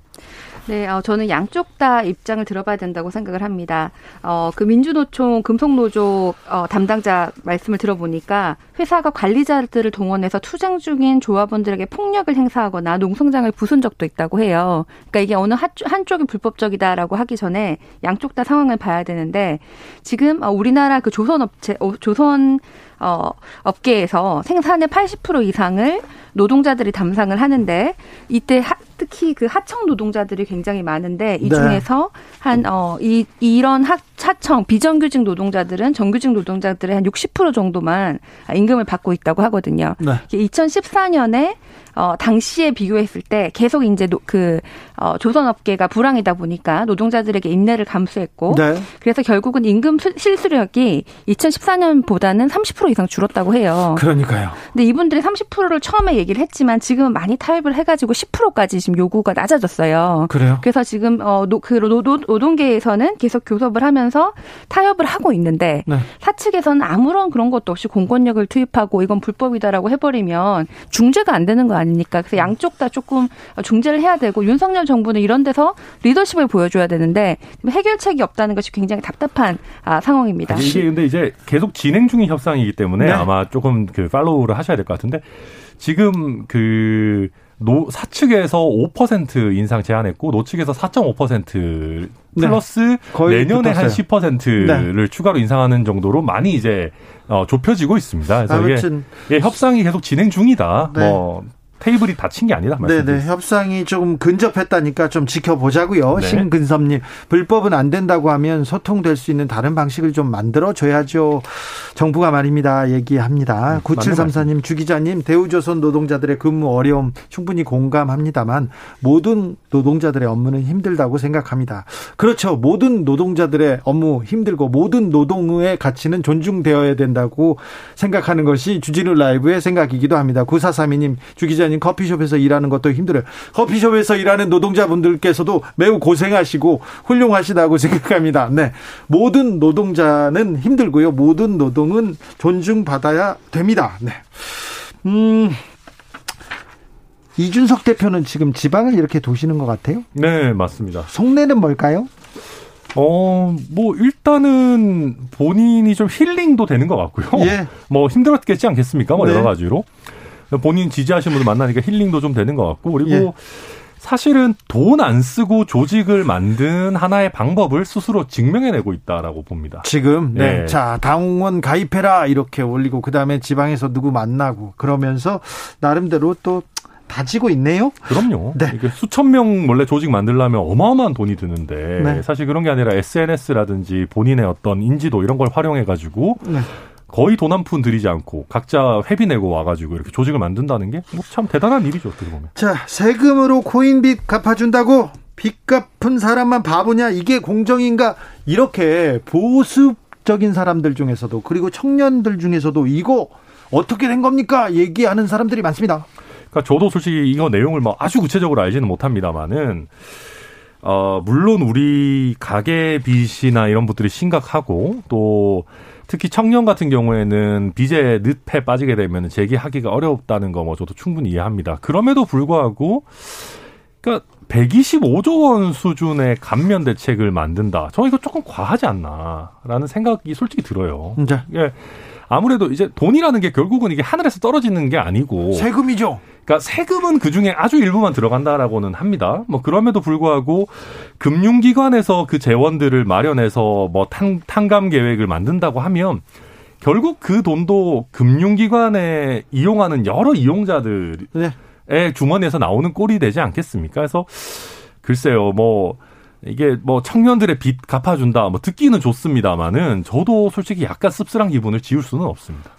네, 어, 저는 양쪽 다 입장을 들어봐야 된다고 생각을 합니다. 어, 그 민주노총 금속노조 어, 담당자 말씀을 들어보니까 회사가 관리자들을 동원해서 투쟁 중인 조합원들에게 폭력을 행사하거나 농성장을 부순 적도 있다고 해요. 그러니까 이게 어느 한쪽이 불법적이다라고 하기 전에 양쪽 다 상황을 봐야 되는데 지금 어, 우리나라 그 조선 업체, 어, 조선 어, 업계에서 생산의 80% 이상을 노동자들이 담당을 하는데 이때 하, 특히 그 하청 노동자들이 굉장히 많은데 이 네. 중에서 한어 이 이런 하, 하청 비정규직 노동자들은 정규직 노동자들의 한 60% 정도만 임금을 받고 있다고 하거든요. 네. 2014년에 어, 당시에 비교했을 때 계속 이제 노, 그, 어, 조선업계가 불황이다 보니까 노동자들에게 인내를 감수했고. 네. 그래서 결국은 임금 실수령이 2014년보다는 30% 이상 줄었다고 해요. 그러니까요. 근데 이분들이 30%를 처음에 얘기를 했지만 지금은 많이 타협을 해가지고 10%까지 지금 요구가 낮아졌어요. 그래요? 그래서 지금, 어, 노, 그 노, 노, 노동계에서는 계속 교섭을 하면 서 타협을 하고 있는데 네. 사측에서는 아무런 그런 것도 없이 공권력을 투입하고 이건 불법이다라고 해버리면 중재가 안 되는 거? 아닙니까? 그래서 양쪽 다 조금 중재를 해야 되고 윤석열 정부는 이런 데서 리더십을 보여줘야 되는데 해결책이 없다는 것이 굉장히 답답한 아, 상황입니다. 아니, 이게 근데 이제 계속 진행 중인 협상이기 때문에 네. 아마 조금 그 follow를 하셔야 될 것 같은데 지금 그 노, 사측에서 5% 인상 제안했고 노측에서 4.5% 플러스 네. 내년에 붙었어요. 한 10%를 네. 추가로 인상하는 정도로 많이 이제 어, 좁혀지고 있습니다. 그래서 이게, 예, 협상이 계속 진행 중이다. 네. 뭐 테이블이 닫힌 게 아니다. 네네 네. 협상이 좀 근접했다니까 좀 지켜보자고요. 네. 신근섭님 불법은 안 된다고 하면 소통될 수 있는 다른 방식을 좀 만들어 줘야죠. 정부가 말입니다. 얘기합니다. 음, 9734님 주 기자님 대우조선 노동자들의 근무 어려움 충분히 공감합니다만 모든 노동자들의 업무는 힘들다고 생각합니다. 그렇죠. 모든 노동자들의 업무 힘들고 모든 노동의 가치는 존중되어야 된다고 생각하는 것이 주진우 라이브의 생각이기도 합니다. 9432님 주 기자님 커피숍에서 일하는 것도 힘들어요. 커피숍에서 일하는 노동자분들께서도 매우 고생하시고 훌륭하시다고 <laughs> 생각합니다. 네. 모든 노동자는 힘들고요. 모든 노동은 존중받아야 됩니다. 네. 음, 이준석 대표는 지금 지방을 이렇게 도시는 것 같아요? 네, 맞습니다. 속내는 뭘까요? 어, 뭐, 일단은 본인이 좀 힐링도 되는 것 같고요. 예. 뭐, 힘들었겠지 않겠습니까? 뭐, 네. 여러 가지로. 본인 지지하시는 분들 만나니까 힐링도 좀 되는 것 같고, 그리고 예. 사실은 돈 안 쓰고 조직을 만든 하나의 방법을 스스로 증명해내고 있다라고 봅니다. 지금 네. 네. 자 당원 가입해라 이렇게 올리고 그 다음에 지방에서 누구 만나고 그러면서 나름대로 또 다지고 있네요. 그럼요. 네. 이게 수천 명 원래 조직 만들려면 어마어마한 돈이 드는데 네. 사실 그런 게 아니라 SNS라든지 본인의 어떤 인지도 이런 걸 활용해 가지고 네. 거의 돈 한 푼 들이지 않고 각자 회비 내고 와가지고 이렇게 조직을 만든다는 게 참 대단한 일이죠 어떻게 보면. 자 세금으로 코인빚 갚아준다고 빚 갚은 사람만 바보냐 이게 공정인가 이렇게 보수적인 사람들 중에서도 그리고 청년들 중에서도 이거 어떻게 된 겁니까 얘기하는 사람들이 많습니다. 그러니까 저도 솔직히 이거 내용을 뭐 아주 구체적으로 알지는 못합니다만은 어 물론 우리 가계 빚이나 이런 것들이 심각하고 또 특히 청년 같은 경우에는 빚에 늪에 빠지게 되면 재기하기가 어렵다는 거 뭐 저도 충분히 이해합니다. 그럼에도 불구하고 그러니까 125조 원 수준의 감면 대책을 만든다. 저는 이거 조금 과하지 않나라는 생각이 솔직히 들어요. 네. 예. 아무래도 이제 돈이라는 게 결국은 이게 하늘에서 떨어지는 게 아니고 세금이죠. 그러니까 세금은 그 중에 아주 일부만 들어간다라고는 합니다. 뭐 그럼에도 불구하고 금융기관에서 그 재원들을 마련해서 뭐 탕, 탕감 계획을 만든다고 하면 결국 그 돈도 금융기관에 이용하는 여러 이용자들의 네. 주머니에서 나오는 꼴이 되지 않겠습니까? 그래서 글쎄요, 뭐 이게 뭐 청년들의 빚 갚아준다, 뭐 듣기는 좋습니다만은 저도 솔직히 약간 씁쓸한 기분을 지울 수는 없습니다.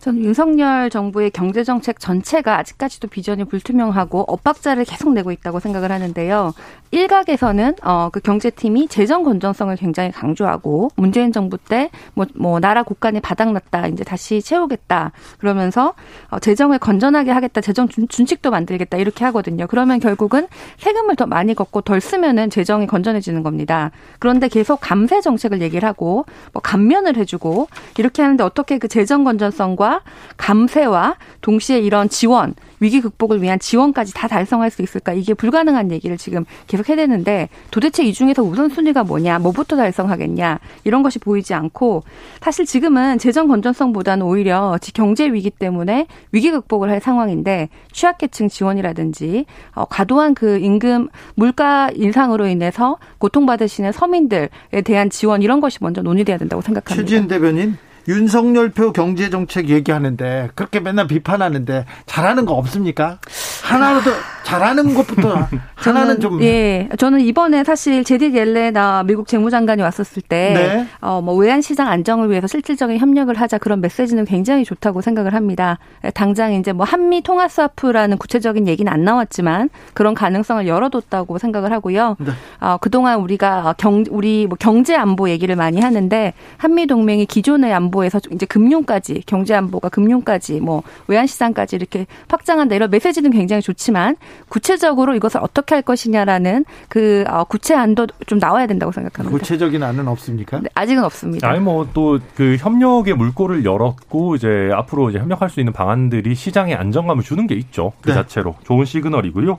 저는 윤석열 정부의 경제 정책 전체가 아직까지도 비전이 불투명하고 엇박자를 계속 내고 있다고 생각을 하는데요. 일각에서는 어 그 경제팀이 재정 건전성을 굉장히 강조하고 문재인 정부 때뭐뭐 뭐 나라 국간이 바닥났다 이제 다시 채우겠다 그러면서 어 재정을 건전하게 하겠다 재정 준, 준칙도 만들겠다 이렇게 하거든요. 그러면 결국은 세금을 더 많이 걷고 덜 쓰면은 재정이 건전해지는 겁니다. 그런데 계속 감세 정책을 얘기를 하고 뭐 감면을 해주고 이렇게 하는데 어떻게 그 재정 건전성과 감세와 동시에 이런 지원 위기 극복을 위한 지원까지 다 달성할 수 있을까? 이게 불가능한 얘기를 지금 계속 해대는데 도대체 이 중에서 우선순위가 뭐냐? 뭐부터 달성하겠냐? 이런 것이 보이지 않고 사실 지금은 재정 건전성보다는 오히려 경제 위기 때문에 위기 극복을 할 상황인데 취약계층 지원이라든지 어, 과도한 그 임금 물가 인상으로 인해서 고통받으시는 서민들에 대한 지원 이런 것이 먼저 논의돼야 된다고 생각합니다. 최진 대변인 윤석열표 경제정책 얘기하는데 그렇게 맨날 비판하는데 잘하는 거 없습니까? 하나라도 잘하는 것부터 <laughs> 하나는 좀 예 저는 이번에 사실 제디 옐레나 미국 재무장관이 왔었을 때 네. 어 뭐 외환 시장 안정을 위해서 실질적인 협력을 하자 그런 메시지는 굉장히 좋다고 생각을 합니다. 당장 이제 뭐 한미 통화 스와프라는 구체적인 얘기는 안 나왔지만 그런 가능성을 열어뒀다고 생각을 하고요. 네. 어 그동안 우리가 경 우리 뭐 경제 안보 얘기를 많이 하는데 한미 동맹이 기존의 안보 에서 이제 금융까지 경제 안보가 금융까지 뭐 외환 시장까지 이렇게 확장한다 이런 메시지는 굉장히 좋지만 구체적으로 이것을 어떻게 할 것이냐라는 그 어, 구체 안도 좀 나와야 된다고 생각합니다. 구체적인 안은 없습니까? 네, 아직은 없습니다. 아니 뭐 또 그 협력의 물꼬를 열었고 이제 앞으로 이제 협력할 수 있는 방안들이 시장에 안정감을 주는 게 있죠. 그 네. 자체로 좋은 시그널이고요.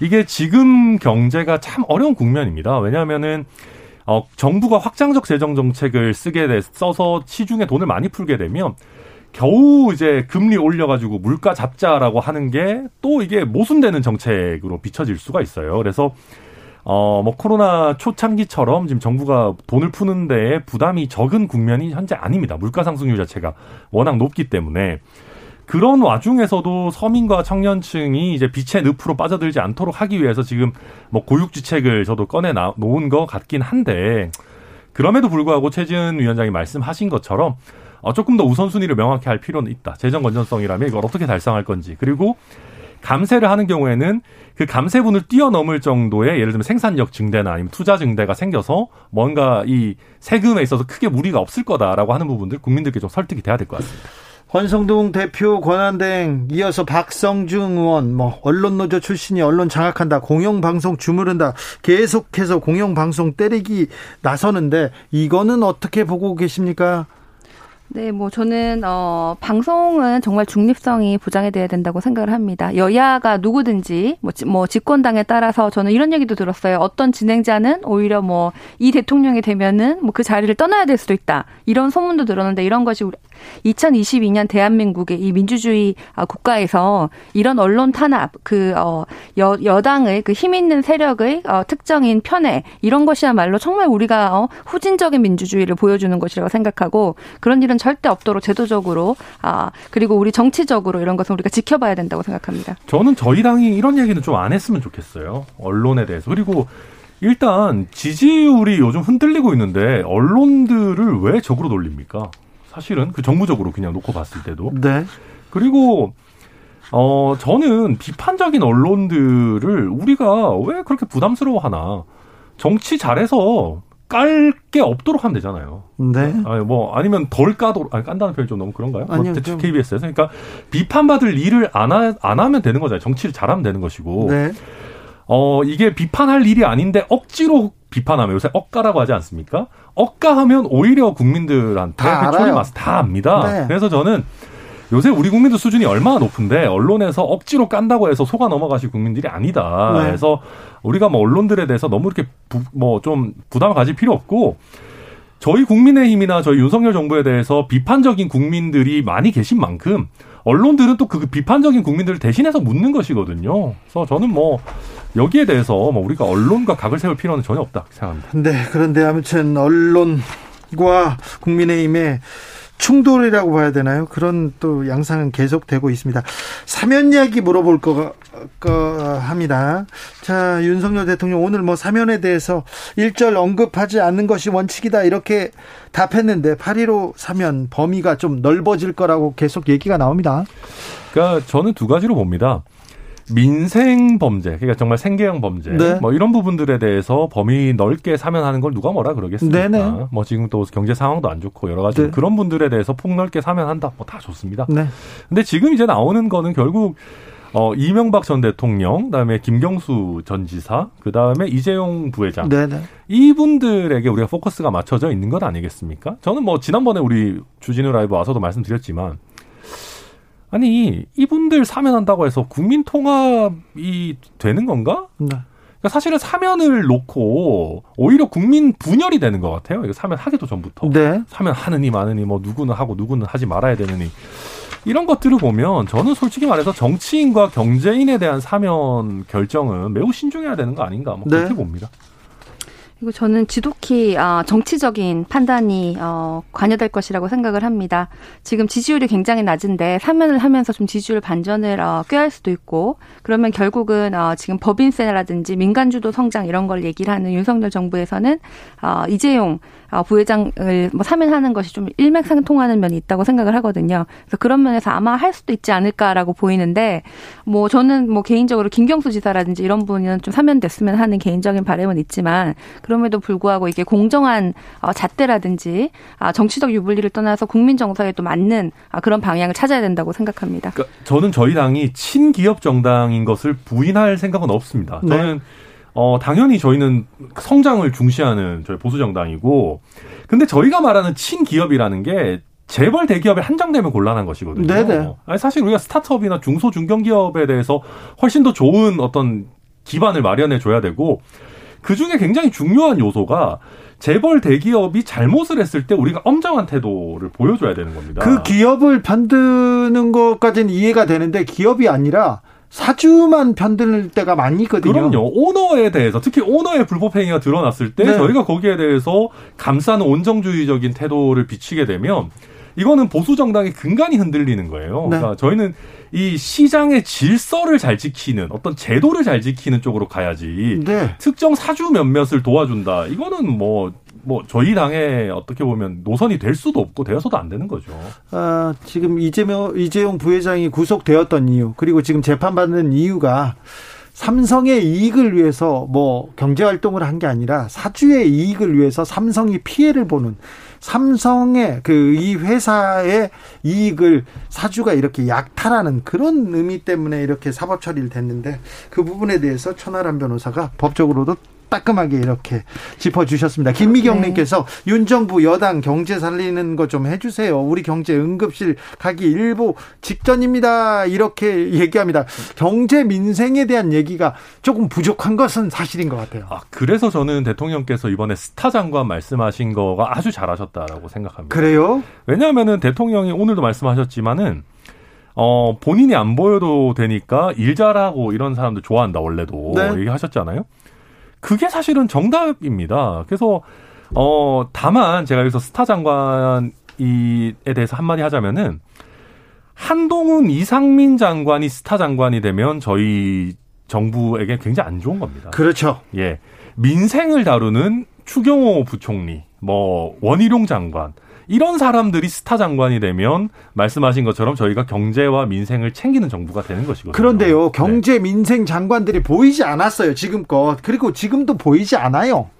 이게 지금 경제가 참 어려운 국면입니다. 왜냐하면은 어, 정부가 확장적 재정 정책을 쓰게 돼 써서 시중에 돈을 많이 풀게 되면 겨우 이제 금리 올려가지고 물가 잡자라고 하는 게 또 이게 모순되는 정책으로 비춰질 수가 있어요. 그래서 어, 뭐 코로나 초창기처럼 지금 정부가 돈을 푸는데 부담이 적은 국면이 현재 아닙니다. 물가 상승률 자체가 워낙 높기 때문에 그런 와중에서도 서민과 청년층이 이제 빛의 늪으로 빠져들지 않도록 하기 위해서 지금 뭐 고육지책을 저도 꺼내 놓은 것 같긴 한데 그럼에도 불구하고 최지은 위원장이 말씀하신 것처럼 어, 조금 더 우선순위를 명확히 할 필요는 있다. 재정 건전성이라면 이걸 어떻게 달성할 건지. 그리고 감세를 하는 경우에는 그 감세분을 뛰어넘을 정도의 예를 들면 생산력 증대나 아니면 투자 증대가 생겨서 뭔가 이 세금에 있어서 크게 무리가 없을 거다라고 하는 부분들 국민들께 좀 설득이 돼야 될 것 같습니다. 권성동 대표 권한대행 이어서 박성중 의원 뭐 언론노조 출신이 언론 장악한다 공영방송 주무른다 계속해서 공영방송 때리기 나서는데 이거는 어떻게 보고 계십니까? 네, 뭐 저는 어 방송은 정말 중립성이 보장이 돼야 된다고 생각을 합니다. 여야가 누구든지 뭐, 뭐 집권당에 따라서 저는 이런 얘기도 들었어요. 어떤 진행자는 오히려 뭐 이 대통령이 되면은 뭐 그 자리를 떠나야 될 수도 있다. 이런 소문도 들었는데 이런 것이 우리 2022년 대한민국의 이 민주주의 아, 국가에서 이런 언론 탄압, 그, 어, 여, 여당의 그 힘 있는 세력의 어, 특정인 편애, 이런 것이야말로 정말 우리가 어, 후진적인 민주주의를 보여주는 것이라고 생각하고 그런 일은 절대 없도록 제도적으로, 아, 그리고 우리 정치적으로 이런 것은 우리가 지켜봐야 된다고 생각합니다. 저는 저희 당이 이런 얘기는 좀 안 했으면 좋겠어요. 언론에 대해서. 그리고 일단 지지율이 요즘 흔들리고 있는데 언론들을 왜 적으로 돌립니까? 사실은 그 정무적으로 그냥 놓고 봤을 때도. 네. 그리고 어 저는 비판적인 언론들을 우리가 왜 그렇게 부담스러워하나? 정치 잘해서 깔 게 없도록 하면 되잖아요. 네. 아니, 뭐 아니면 덜 까도 아니 깐다는 표현이 좀 너무 그런가요? 아니요. 뭐, KBS에서 그러니까 비판받을 일을 안, 하, 안 하면 되는 거잖아요. 정치를 잘하면 되는 것이고. 네. 어 이게 비판할 일이 아닌데 억지로 비판하면 요새 억가라고 하지 않습니까? 억가하면 오히려 국민들한테 다그 맛, 다 압니다. 네. 그래서 저는 요새 우리 국민들 수준이 얼마나 높은데 언론에서 억지로 깐다고 해서 속아 넘어가실 국민들이 아니다. 네. 그래서 우리가 뭐 언론들에 대해서 너무 이렇게 뭐 좀 부담을 가질 필요 없고 저희 국민의힘이나 저희 윤석열 정부에 대해서 비판적인 국민들이 많이 계신 만큼 언론들은 또 그 비판적인 국민들을 대신해서 묻는 것이거든요. 그래서 저는 뭐 여기에 대해서 뭐 우리가 언론과 각을 세울 필요는 전혀 없다 생각합니다. 네, 그런데 아무튼 언론과 국민의힘의 충돌이라고 봐야 되나요? 그런 또 양상은 계속되고 있습니다. 사면 이야기 물어볼 거, 거 합니다. 자, 윤석열 대통령 오늘 뭐 사면에 대해서 일절 언급하지 않는 것이 원칙이다 이렇게 답했는데 8.15 사면 범위가 좀 넓어질 거라고 계속 얘기가 나옵니다. 그러니까 저는 두 가지로 봅니다. 민생 범죄, 그러니까 정말 생계형 범죄, 네. 뭐 이런 부분들에 대해서 범위 넓게 사면하는 걸 누가 뭐라 그러겠습니까? 네네. 뭐 지금 또 경제 상황도 안 좋고 여러 가지 네. 그런 분들에 대해서 폭넓게 사면한다, 뭐 다 좋습니다. 네. 근데 지금 이제 나오는 거는 결국 어, 이명박 전 대통령, 그다음에 김경수 전 지사, 그다음에 이재용 부회장. 네네. 이분들에게 우리가 포커스가 맞춰져 있는 것 아니겠습니까? 저는 뭐 지난번에 우리 주진우 라이브 와서도 말씀드렸지만 아니 이분들 사면한다고 해서 국민 통합이 되는 건가? 네. 그러니까 사실은 사면을 놓고 오히려 국민 분열이 되는 것 같아요. 이거 사면 하기도 전부터 네. 사면 하느니 마느니 뭐 누구는 하고 누구는 하지 말아야 되느니 이런 것들을 보면 저는 솔직히 말해서 정치인과 경제인에 대한 사면 결정은 매우 신중해야 되는 거 아닌가 뭐 그렇게 네. 봅니다. 그리고 저는 지독히 어, 정치적인 판단이 어, 관여될 것이라고 생각을 합니다. 지금 지지율이 굉장히 낮은데 사면을 하면서 좀 지지율 반전을 어, 꾀할 수도 있고 그러면 결국은 어, 지금 법인세라든지 민간주도 성장 이런 걸 얘기를 하는 윤석열 정부에서는 어, 이재용 어, 부회장을 뭐 사면하는 것이 좀 일맥상통하는 면이 있다고 생각을 하거든요. 그래서 그런 면에서 아마 할 수도 있지 않을까라고 보이는데 뭐 저는 뭐 개인적으로 김경수 지사라든지 이런 분은 좀 사면됐으면 하는 개인적인 바람은 있지만 그럼에도 불구하고 이게 공정한 어, 잣대라든지 아, 정치적 유불리를 떠나서 국민 정서에 또 맞는 아, 그런 방향을 찾아야 된다고 생각합니다. 그러니까 저는 저희 당이 친기업 정당인 것을 부인할 생각은 없습니다. 네. 저는 네. 어, 당연히 저희는 성장을 중시하는 저희 보수 정당이고, 근데 저희가 말하는 친기업이라는 게 재벌 대기업에 한정되면 곤란한 것이거든요. 네네. 아니, 사실 우리가 스타트업이나 중소 중견기업에 대해서 훨씬 더 좋은 어떤 기반을 마련해 줘야 되고, 그 중에 굉장히 중요한 요소가 재벌 대기업이 잘못을 했을 때 우리가 엄정한 태도를 보여줘야 되는 겁니다. 그 기업을 편드는 것까지는 이해가 되는데 기업이 아니라 사주만 편들 때가 많이 있거든요. 그럼요. 오너에 대해서 특히 오너의 불법 행위가 드러났을 때 네. 저희가 거기에 대해서 감싸는 온정주의적인 태도를 비치게 되면 이거는 보수 정당의 근간이 흔들리는 거예요. 네. 그러니까 저희는 이 시장의 질서를 잘 지키는 어떤 제도를 잘 지키는 쪽으로 가야지. 네. 특정 사주 몇몇을 도와준다. 이거는 뭐 뭐뭐 저희 당에 어떻게 보면 노선이 될 수도 없고 되어서도 안 되는 거죠. 아, 지금 이재명 이재용 부회장이 구속되었던 이유 그리고 지금 재판받는 이유가 삼성의 이익을 위해서 뭐 경제 활동을 한 게 아니라 사주의 이익을 위해서 삼성이 피해를 보는 삼성의 그 이 회사의 이익을 사주가 이렇게 약탈하는 그런 의미 때문에 이렇게 사법 처리를 됐는데 그 부분에 대해서 천하람 변호사가 법적으로도 따끔하게 이렇게 짚어주셨습니다. 김미경님께서 네. 윤 정부 여당 경제 살리는 거 좀 해주세요. 우리 경제 응급실 가기 일보 직전입니다. 이렇게 얘기합니다. 경제 민생에 대한 얘기가 조금 부족한 것은 사실인 것 같아요. 아, 그래서 저는 대통령께서 이번에 스타 장관 말씀하신 거가 아주 잘하셨다라고 생각합니다. 그래요? 왜냐하면은 대통령이 오늘도 말씀하셨지만은 어, 본인이 안 보여도 되니까 일 잘하고 이런 사람들 좋아한다, 원래도. 네. 얘기하셨잖아요. 그게 사실은 정답입니다. 그래서 어 다만 제가 여기서 스타 장관이에 대해서 한마디 하자면은 한동훈 이상민 장관이 스타 장관이 되면 저희 정부에게 굉장히 안 좋은 겁니다. 그렇죠. 예. 민생을 다루는 추경호 부총리, 뭐 원희룡 장관 이런 사람들이 스타 장관이 되면 말씀하신 것처럼 저희가 경제와 민생을 챙기는 정부가 되는 것이거든요. 그런데요, 네. 경제 민생 장관들이 보이지 않았어요 지금껏 그리고 지금도 보이지 않아요.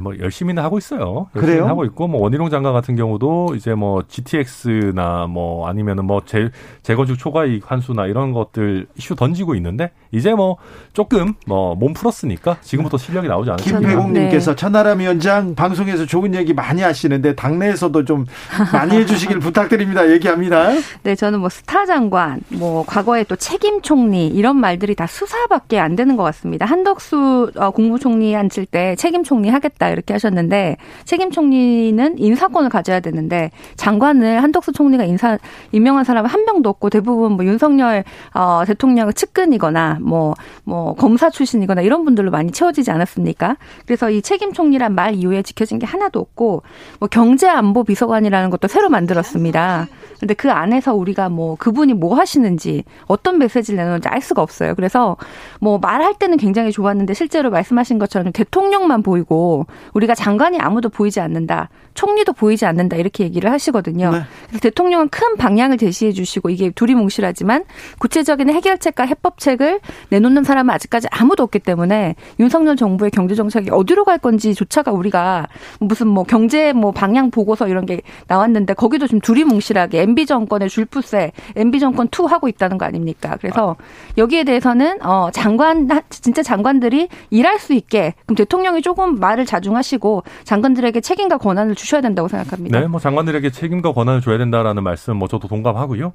뭐 열심히는 하고 있어요. 열심히 그래요? 하고 있고 뭐 원희룡 장관 같은 경우도 이제 뭐 GTX나 뭐 아니면은 뭐 재, 재건축 초과 이익 환수나 이런 것들 이슈 던지고 있는데 이제 뭐 조금 뭐 몸 풀었으니까 지금부터 실력이 나오지 않을까. 김배공님께서 네. 천하람 위원장 방송에서 좋은 얘기 많이 하시는데 당내에서도 좀 많이 해주시길 <laughs> 부탁드립니다. 얘기합니다. 네, 저는 뭐 스타 장관, 뭐 과거에 또 책임 총리 이런 말들이 다 수사밖에 안 되는 것 같습니다. 한덕수 어, 국무총리 앉을 때 책임 총리 하겠다. 하겠다 이렇게 하셨는데 책임 총리는 인사권을 가져야 되는데 장관을 한덕수 총리가 인사 임명한 사람은 한 명도 없고 대부분 뭐 윤석열 어, 대통령 측근이거나 뭐뭐 뭐 검사 출신이거나 이런 분들로 많이 채워지지 않았습니까? 그래서 이 책임 총리란 말 이후에 지켜진 게 하나도 없고 뭐 경제 안보 비서관이라는 것도 새로 만들었습니다. 근데 그 안에서 우리가 뭐 그분이 뭐 하시는지 어떤 메시지를 내놓는지 알 수가 없어요. 그래서 뭐 말할 때는 굉장히 좋았는데 실제로 말씀하신 것처럼 대통령만 보이고 우리가 장관이 아무도 보이지 않는다. 총리도 보이지 않는다. 이렇게 얘기를 하시거든요. 네. 그래서 대통령은 큰 방향을 제시해 주시고 이게 두리뭉실하지만 구체적인 해결책과 해법책을 내놓는 사람은 아직까지 아무도 없기 때문에 윤석열 정부의 경제 정책이 어디로 갈 건지조차가 우리가 무슨 뭐 경제 뭐 방향 보고서 이런 게 나왔는데 거기도 좀 두리뭉실하게 MB 정권의 줄푸세, MB 정권 two 하고 있다는 거 아닙니까? 그래서 여기에 대해서는 어 장관 진짜 장관들이 일할 수 있게 그럼 대통령이 조금 말을 자중하시고 장관들에게 책임과 권한을 주셔야 된다고 생각합니다. 네, 뭐 장관들에게 책임과 권한을 줘야 된다라는 말씀 뭐 저도 동감하고요.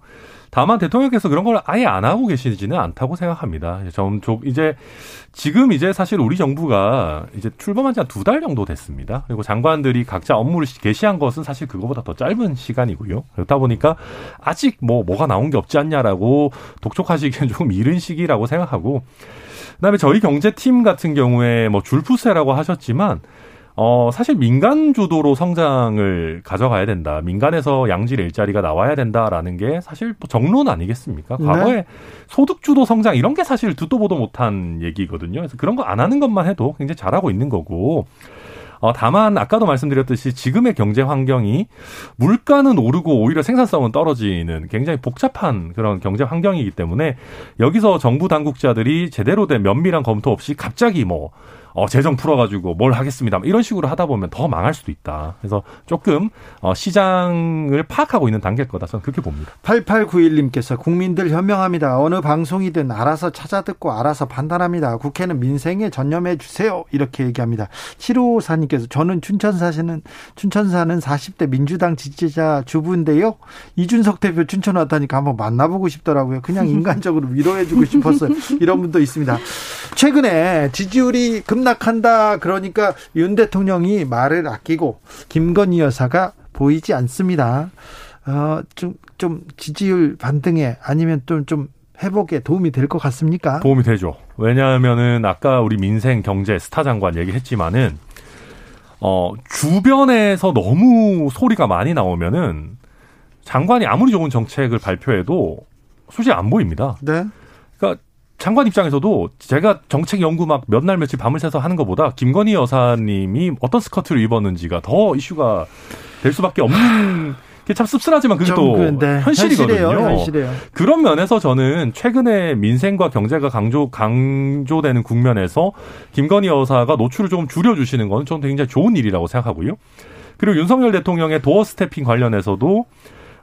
다만 대통령께서 그런 걸 아예 안 하고 계시지는 않다고 생각합니다. 좀 이제 지금 이제 사실 우리 정부가 이제 출범한 지 한 두 달 정도 됐습니다. 그리고 장관들이 각자 업무를 개시한 것은 사실 그거보다 더 짧은 시간이고요. 그렇다 보니까 아직 뭐 뭐가 나온 게 없지 않냐라고 독촉하시기엔 <laughs> 조금 이른 시기라고 생각하고 그다음에 저희 경제팀 같은 경우에 뭐 줄푸세라고 하셨지만 어, 사실 민간 주도로 성장을 가져가야 된다. 민간에서 양질 일자리가 나와야 된다라는 게 사실 뭐 정론 아니겠습니까? 네. 과거에 네. 소득 주도 성장 이런 게 사실 듣도 보도 못한 얘기거든요. 그래서 그런 거 안 하는 것만 해도 굉장히 잘하고 있는 거고. 어, 다만 아까도 말씀드렸듯이 지금의 경제 환경이 물가는 오르고 오히려 생산성은 떨어지는 굉장히 복잡한 그런 경제 환경이기 때문에 여기서 정부 당국자들이 제대로 된 면밀한 검토 없이 갑자기 뭐 어, 재정 풀어가지고 뭘 하겠습니다. 이런 식으로 하다 보면 더 망할 수도 있다. 그래서 조금 어, 시장을 파악하고 있는 단계일 거다. 저는 그렇게 봅니다. 8891님께서 국민들 현명합니다. 어느 방송이든 알아서 찾아듣고 알아서 판단합니다. 국회는 민생에 전념해 주세요. 이렇게 얘기합니다. 7554님께서 저는 춘천 사시는 춘천 사는 40대 민주당 지지자 주부인데요. 이준석 대표 춘천 왔다니까 한번 만나보고 싶더라고요. 그냥 <laughs> 인간적으로 위로해 주고 싶었어요. 이런 분도 있습니다. 최근에 지지율이 금 급락한다. 그러니까 윤 대통령이 말을 아끼고 김건희 여사가 보이지 않습니다. 어, 좀, 좀 지지율 반등에 아니면 좀, 좀 회복에 도움이 될 것 같습니까? 도움이 되죠. 왜냐하면은 아까 우리 민생 경제 스타 장관 얘기했지만은 어, 주변에서 너무 소리가 많이 나오면은 장관이 아무리 좋은 정책을 발표해도 솔직히 안 보입니다. 네. 그러니까 장관 입장에서도 제가 정책 연구 막 몇 날 며칠 밤을 새서 하는 것보다 김건희 여사님이 어떤 스커트를 입었는지가 더 이슈가 될 수밖에 없는 게 참 씁쓸하지만 그게 또 그, 네. 현실이거든요. 현실이에요, 현실이에요. 그런 면에서 저는 최근에 민생과 경제가 강조 강조되는 국면에서 김건희 여사가 노출을 좀 줄여주시는 건 저는 굉장히 좋은 일이라고 생각하고요. 그리고 윤석열 대통령의 도어 스태핑 관련해서도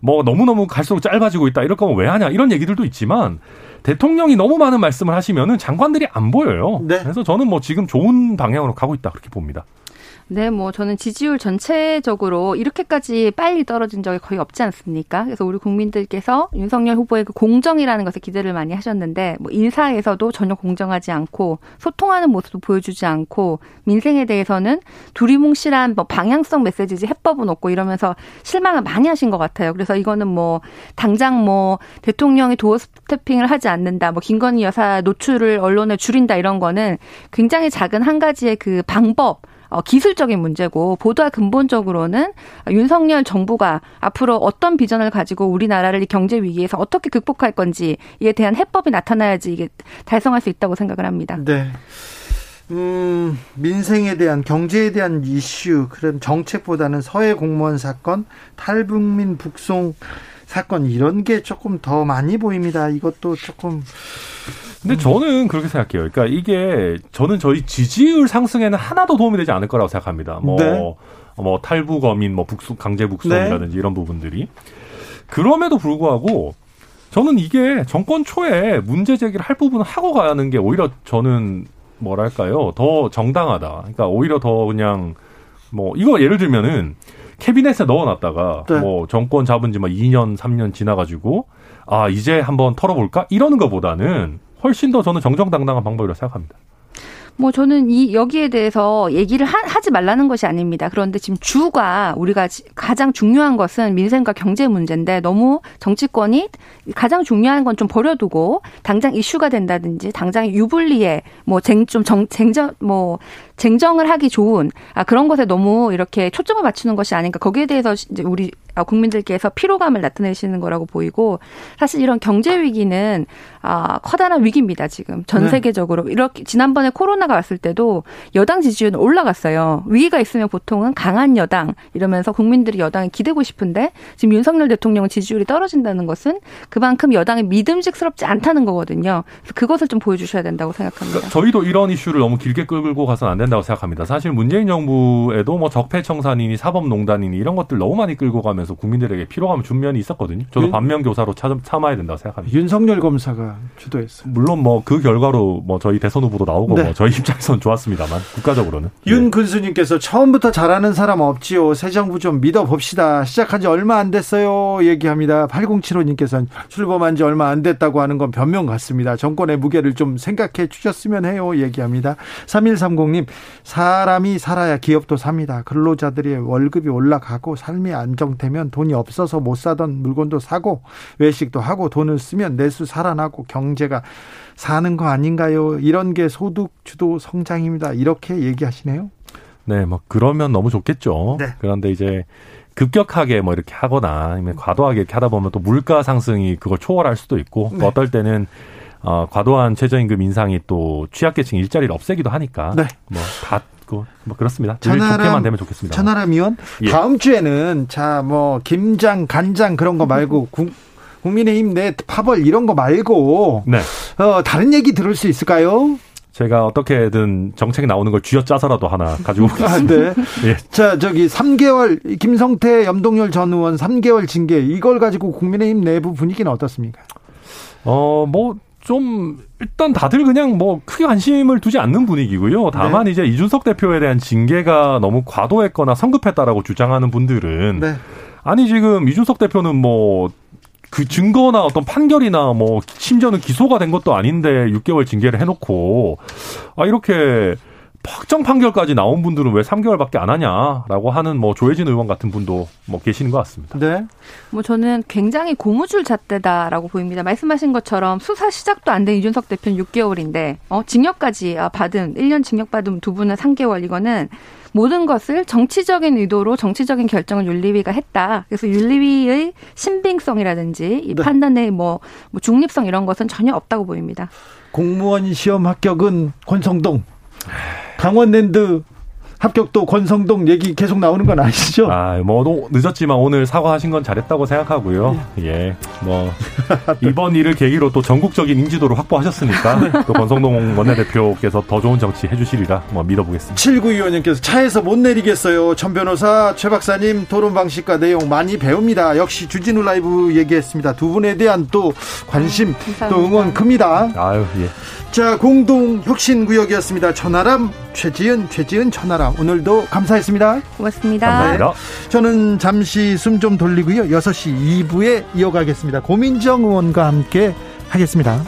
뭐 너무너무 갈수록 짧아지고 있다. 이럴 거면 왜 하냐. 이런 얘기들도 있지만 대통령이 너무 많은 말씀을 하시면은 장관들이 안 보여요. 네. 그래서 저는 뭐 지금 좋은 방향으로 가고 있다. 그렇게 봅니다. 네, 뭐 저는 지지율 전체적으로 이렇게까지 빨리 떨어진 적이 거의 없지 않습니까? 그래서 우리 국민들께서 윤석열 후보의 그 공정이라는 것에 기대를 많이 하셨는데 뭐 인사에서도 전혀 공정하지 않고 소통하는 모습도 보여주지 않고 민생에 대해서는 두리뭉실한 뭐 방향성 메시지지 해법은 없고 이러면서 실망을 많이 하신 것 같아요. 그래서 이거는 뭐 당장 뭐 대통령이 도어 스태핑을 하지 않는다, 뭐 김건희 여사 노출을 언론에 줄인다 이런 거는 굉장히 작은 한 가지의 그 방법 어, 기술적인 문제고 보다 근본적으로는 윤석열 정부가 앞으로 어떤 비전을 가지고 우리나라를 경제 위기에서 어떻게 극복할 건지 이에 대한 해법이 나타나야지 이게 달성할 수 있다고 생각을 합니다. 네. 음, 민생에 대한 경제에 대한 이슈 그런 정책보다는 서해 공무원 사건, 탈북민 북송 사건 이런 게 조금 더 많이 보입니다. 이것도 조금 근데 저는 그렇게 생각해요. 그러니까 이게 저는 저희 지지율 상승에는 하나도 도움이 되지 않을 거라고 생각합니다. 뭐, 네. 뭐 탈북 어민, 뭐 북송, 강제 북송이라든지 네. 이런 부분들이. 그럼에도 불구하고 저는 이게 정권 초에 문제 제기를 할 부분을 하고 가는 게 오히려 저는 뭐랄까요. 더 정당하다. 그러니까 오히려 더 그냥 뭐 이거 예를 들면은 캐비넷에 넣어놨다가 네. 뭐 정권 잡은 지 막 2년, 3년 지나가지고 아 이제 한번 털어볼까 이러는 것보다는 훨씬 더 저는 정정당당한 방법이라고 생각합니다. 뭐 저는 이 여기에 대해서 얘기를 하, 지 말라는 것이 아닙니다. 그런데 지금 주가 우리가 가장 중요한 것은 민생과 경제 문제인데 너무 정치권이 가장 중요한 건 좀 버려두고 당장 이슈가 된다든지 당장 유불리에 뭐 쟁좀정 쟁정 뭐 쟁정을 하기 좋은 아 그런 것에 너무 이렇게 초점을 맞추는 것이 아닌가 거기에 대해서 이제 우리 아, 국민들께서 피로감을 나타내시는 거라고 보이고 사실 이런 경제 위기는 아, 커다란 위기입니다, 지금. 전 네. 세계적으로. 이렇게 지난번에 코로나가 왔을 때도 여당 지지율은 올라갔어요. 위기가 있으면 보통은 강한 여당 이러면서 국민들이 여당에 기대고 싶은데 지금 윤석열 대통령 지지율이 떨어진다는 것은 그만큼 여당이 믿음직스럽지 않다는 거거든요. 그래서 그것을 좀 보여주셔야 된다고 생각합니다. 그러니까 저희도 이런 이슈를 너무 길게 끌고 가서는 안 된다고 생각합니다. 사실 문재인 정부에도 뭐 적폐청산이니 사법농단이니 이런 것들 너무 많이 끌고 가면서 국민들에게 피로감을 준 면이 있었거든요. 저도 반면교사로 참아야 된다고 생각합니다. 윤석열 검사가 주도했어요. 물론 뭐 그 결과로 뭐 저희 대선 후보도 나오고 네. 뭐 저희 <laughs> 입장에서는 좋았습니다만 국가적으로는 윤근수님께서 네. 처음부터 잘하는 사람 없지요. 새 정부 좀 믿어봅시다. 시작한 지 얼마 안 됐어요. 얘기합니다. 8075님께서는 출범한 지 얼마 안 됐다고 하는 건 변명 같습니다. 정권의 무게를 좀 생각해 주셨으면 해요. 얘기합니다. 3130님 사람이 살아야 기업도 삽니다. 근로자들의 월급이 올라가고 삶이 안정되면 돈이 없어서 못 사던 물건도 사고 외식도 하고 돈을 쓰면 내수 살아나고 경제가 사는 거 아닌가요? 이런 게 소득 주도 성장입니다. 이렇게 얘기하시네요. 네, 뭐 그러면 너무 좋겠죠. 네. 그런데 이제 급격하게 뭐 이렇게 하거나 아니면 과도하게 이렇게 하다 보면 또 물가 상승이 그걸 초월할 수도 있고 네. 또 어떨 때는 어, 과도한 최저임금 인상이 또 취약계층 일자리를 없애기도 하니까 네. 뭐다 뭐 그렇습니다. 천하람, 좋게만 되면 좋겠습니다. 천하람 의원 예. 다음 주에는 자 뭐 김장 간장 그런 거 말고 <laughs> 국, 국민의힘 내 파벌 이런 거 말고 네. 어, 다른 얘기 들을 수 있을까요? 제가 어떻게든 정책이 나오는 걸 쥐어짜서라도 하나 가지고 오겠습니다. 아, 네. <laughs> 예. 자, 저기 3개월 김성태 염동열 전 의원 3개월 징계 이걸 가지고 국민의힘 내부 분위기는 어떻습니까? 어, 뭐 좀 일단 다들 그냥 뭐 크게 관심을 두지 않는 분위기고요. 다만 네. 이제 이준석 대표에 대한 징계가 너무 과도했거나 성급했다라고 주장하는 분들은 네. 아니 지금 이준석 대표는 뭐 그 증거나 어떤 판결이나 뭐 심지어는 기소가 된 것도 아닌데 6개월 징계를 해놓고 아 이렇게 확정 판결까지 나온 분들은 왜 3개월밖에 안 하냐라고 하는 뭐 조혜진 의원 같은 분도 뭐 계시는 것 같습니다. 네. 뭐 저는 굉장히 고무줄 잣대다라고 보입니다. 말씀하신 것처럼 수사 시작도 안 된 이준석 대표는 6개월인데 어 징역까지 받은 1년 징역 받은 두 분은 3개월 이거는 모든 것을 정치적인 의도로 정치적인 결정을 윤리위가 했다. 그래서 윤리위의 신빙성이라든지 이 네. 판단의 뭐, 뭐 중립성 이런 것은 전혀 없다고 보입니다. 공무원 시험 합격은 권성동, 강원랜드 합격도 권성동 얘기 계속 나오는 건 아시죠? 아, 뭐 늦었지만 오늘 사과하신 건 잘했다고 생각하고요. 예, 뭐 이번 일을 계기로 또 전국적인 인지도를 확보하셨으니까 <laughs> 또 권성동 원내대표께서 더 좋은 정치 해 주시리라 뭐 믿어보겠습니다. 7925님께서 차에서 못 내리겠어요. 전 변호사, 최 박사님 토론 방식과 내용 많이 배웁니다. 역시 주진우 라이브 얘기했습니다. 두 분에 대한 또 관심, 아, 또 응원 큽니다. 아유, 예. 자, 공동 혁신 구역이었습니다. 천하람, 최지은, 최지은, 천하람. 오늘도 감사했습니다. 고맙습니다. 감사합니다. 저는 잠시 숨 좀 돌리고요. 6시 2부에 이어가겠습니다. 고민정 의원과 함께 하겠습니다.